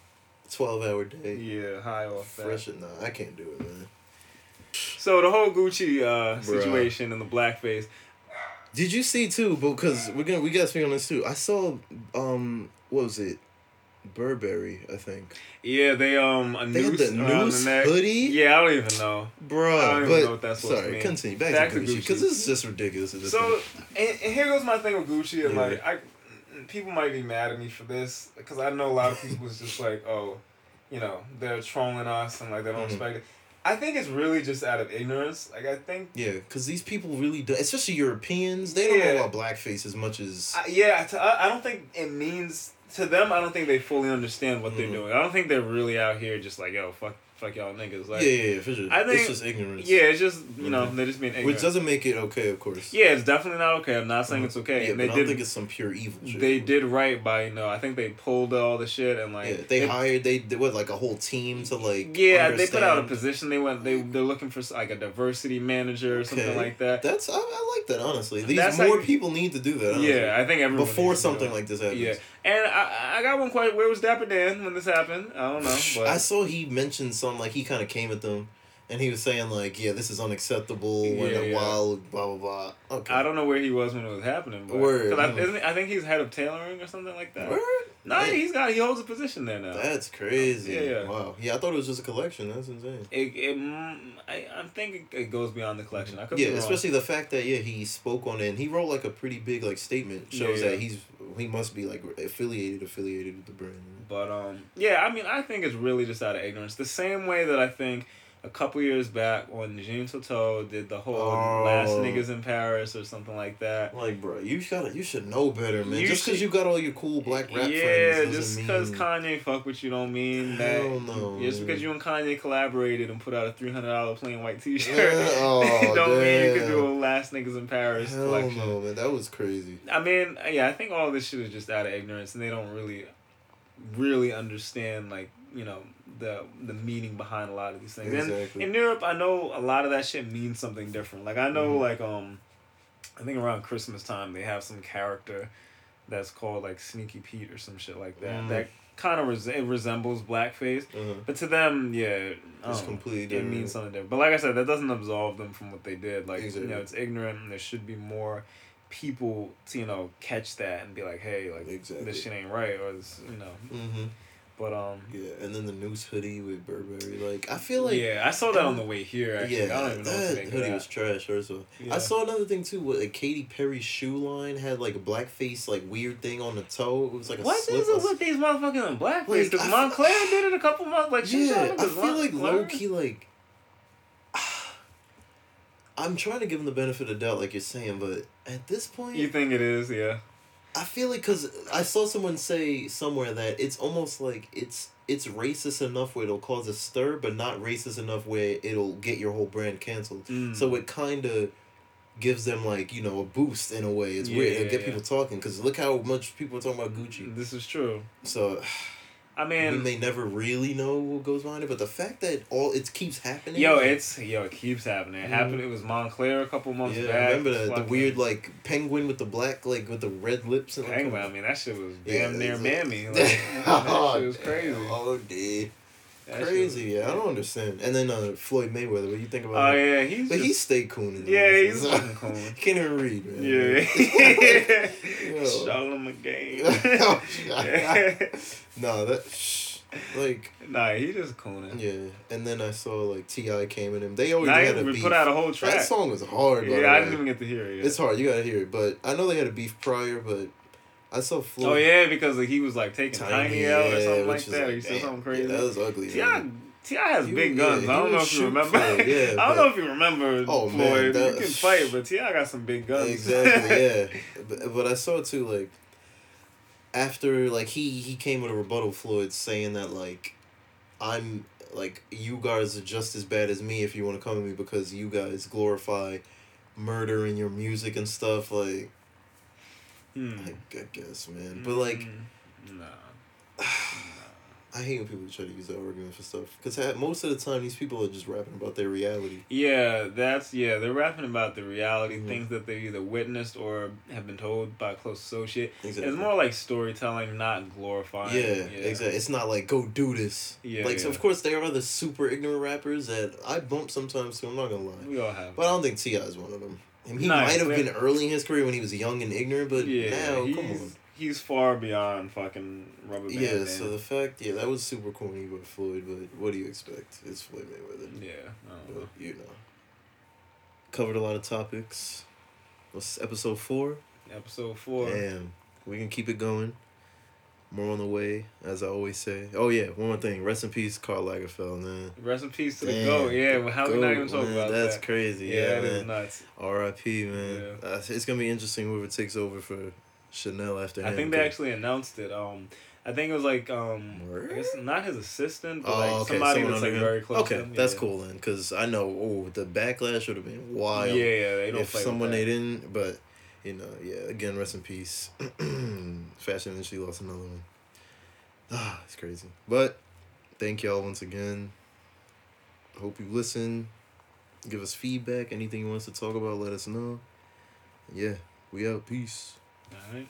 twelve hour day. Yeah, high off that. Fresh I can't do it, man. So the whole Gucci uh, Bruh. situation and the blackface. Did you see too? Because we're gonna we gotta speak on this too. I saw um what was it? Burberry, I think. Yeah, they um a They had noose the around noose the neck. hoodie? Yeah, I don't even know. Bruh, I don't even but know what that's supposed to sorry, mean. continue. Back, Back to Gucci. Because this is just ridiculous So and, and here goes my thing with Gucci, and Yeah. like I, people might be mad at me for this because I know a lot of people was just like, oh, you know, they're trolling us and like they don't Mhm. respect it. I think it's really just out of ignorance. Like I think Yeah, because these people really do, especially Europeans, they don't Yeah. know about blackface as much as. I, yeah, to, I, I don't think it means to them. I don't think they fully understand what they're Mhm. doing. I don't think they're really out here just like yo fuck fuck y'all niggas. Like yeah, yeah, for sure. I think- it's just ignorance. yeah, it's just you know Mhm. they're just being ignorant. Which doesn't make it okay, of course. yeah, it's definitely not okay. I'm not saying it's okay. Yeah, and they I don't did think it's some pure evil shit. they did right by you know I think they pulled all the shit and like Yeah, they hired they did what like a whole team to like. yeah they put out a position they went they they're looking for like a diversity manager or something like that. That's I, I like that honestly. These That's more like- people need to do that. Honestly. yeah, I think everyone before needs to do something like this happens. Yeah, and I I got one question. Where was Dapper Dan when this happened? I don't know, but I saw he mentioned something like he kind of came at them, and he was saying like, "Yeah, this is unacceptable." Yeah, yeah. while, blah blah blah. Okay. I don't know where he was when it was happening. But, Word, 'cause I, isn't, I think he's head of tailoring or something like that. Word? No, Man, he's got he holds a position there now. That's crazy. Yeah, yeah. Wow. Yeah, I thought it was just a collection. That's insane. It, it, mm, I, I think it, it goes beyond the collection. I could Yeah, especially the fact that yeah he spoke on it. and He wrote like a pretty big like statement shows Yeah, yeah. that he's he must be like affiliated affiliated with the brand. But um, yeah, I mean, I think it's really just out of ignorance. The same way that I think a couple years back when James Toto did the whole Oh. Last Niggas in Paris or something like that. Like, bro, you gotta, you should know better, man. You just because you got all your cool black rap yeah, friends just because mean. Kanye fuck with you don't mean that. Hell no, just because you and Kanye collaborated and put out a three hundred dollar plain white T shirt, Yeah, oh, don't mean you could do a Last Niggas in Paris Hell collection. no, man. That was crazy. I mean, yeah, I think all this shit is just out of ignorance, and they don't really, really understand like you know the the meaning behind a lot of these things. And in Europe, I know a lot of that shit means something different. Like I know, Mhm. like um, I think around Christmas time they have some character that's called like Sneaky Pete or some shit like that. Mm. That kind of res- it resembles blackface, Uh-huh. but to them, yeah, It's um, completely it means something different. But like I said, that doesn't absolve them from what they did. Like you know, it's ignorant, and there should be more people to you know catch that and be like, hey, like Exactly. this shit ain't right, or this, you know. Mm-hmm. But um, Yeah, and then the Noose hoodie with Burberry. Like, I feel like. yeah, I saw that on the way here. Actually, Yeah, I don't even know what to that hoodie that. was trash. First of all, Yeah. I saw another thing too. With a Katy Perry shoe line had like a blackface like weird thing on the toe. It was like a What slip. is it with these motherfuckers in blackface? Like, Because I- Moncler did it a couple months. Like, she yeah, I feel like low key like. I'm trying to give him the benefit of doubt, like you're saying, but at this point, You think it is? Yeah. I feel like because I saw someone say somewhere that it's almost like it's it's racist enough where it'll cause a stir, but not racist enough where it'll get your whole brand canceled. Mm. So it kind of gives them like you know a boost in a way. It's weird. It'll get yeah. people talking because look how much people are talking about Gucci. This is true. So I we mean, may never really know what goes behind it, but the fact that all it keeps happening. yo, like, it's yo, it keeps happening. It happened. It was Moncler a couple months yeah. back. I remember the, the weird like penguin with the black like with the red lips and like, Penguin. I mean, that shit was Yeah, damn near it's mammy. like- Like, that shit was damn. crazy. Oh, dude. Crazy, yeah. I don't understand. And then uh, Floyd Mayweather, what you think about Oh him? yeah, he's But just, he stayed cooning. yeah, he's So- fucking cool. Can't even read, man. Yeah. Show him a game. Oh, no, that like nah, he just cooning. yeah. And then I saw like T.I. came in him. They always Now had a beef. put out a whole track. That song was hard. yeah, I didn't even get to hear it. Yet. It's hard. You gotta hear it. But I know they had a beef prior. But I saw Floyd. Oh yeah, because he was like taking Tiny, out or something like that. or he said something crazy. Yeah, that was ugly. T.I. man. T.I. has big yeah, guns. I don't know if you remember. Floyd, yeah, I don't but- know if you remember Oh, man, Floyd. that- you can fight, but T.I. got some big guns. Exactly, yeah. But, but I saw too like after like he he came with a rebuttal Floyd saying that like I'm like you guys are just as bad as me if you want to come at me because you guys glorify murder in your music and stuff like Hmm. I, I guess man but like Mm, nah. I hate when people try to use that argument for stuff because most of the time these people are just rapping about their reality Yeah, that's yeah. They're rapping about the reality, Mhm. things that they either witnessed or have been told by a close associate. exactly It's more like storytelling, not glorifying. Yeah, exactly. It's not like go do this. Yeah, like so of course there are the super ignorant rappers that I bump sometimes too. I'm not gonna lie, We all have. but I don't think T.I. is one of them. And he might have been early in his career when he was young and ignorant, but yeah, now he's, come on. he's far beyond fucking rubber band. Yeah, man. so the fact, yeah, that was super corny by Floyd, but what do you expect? It's Floyd Mayweather. yeah, But, know. you know. Covered a lot of topics. What's episode four? Episode four. Damn. We can keep it going. More on the way, as I always say. Oh yeah, one more thing. Rest in peace, Karl Lagerfeld, man. Rest in peace to the Damn. goat. Yeah, well, how we not even talking about That's that? crazy. Yeah, Yeah, that is man. nuts. R.I.P. Man. Uh, it's gonna be interesting whoever takes over for Chanel after I him. think they actually announced it. Um, I think it was like um? I not his assistant, but Oh, like okay. somebody someone that's like him. very close. Okay, to him. that's yeah. cool then, because I know oh the backlash would have been wild. Yeah, yeah, they don't if someone they didn't, but you know, yeah. Again, rest in peace. Fashion industry lost another one. Ah, it's crazy. But thank y'all once again. Hope you listen. Give us feedback. Anything you want us to talk about, let us know. Yeah, we out. Peace. All right.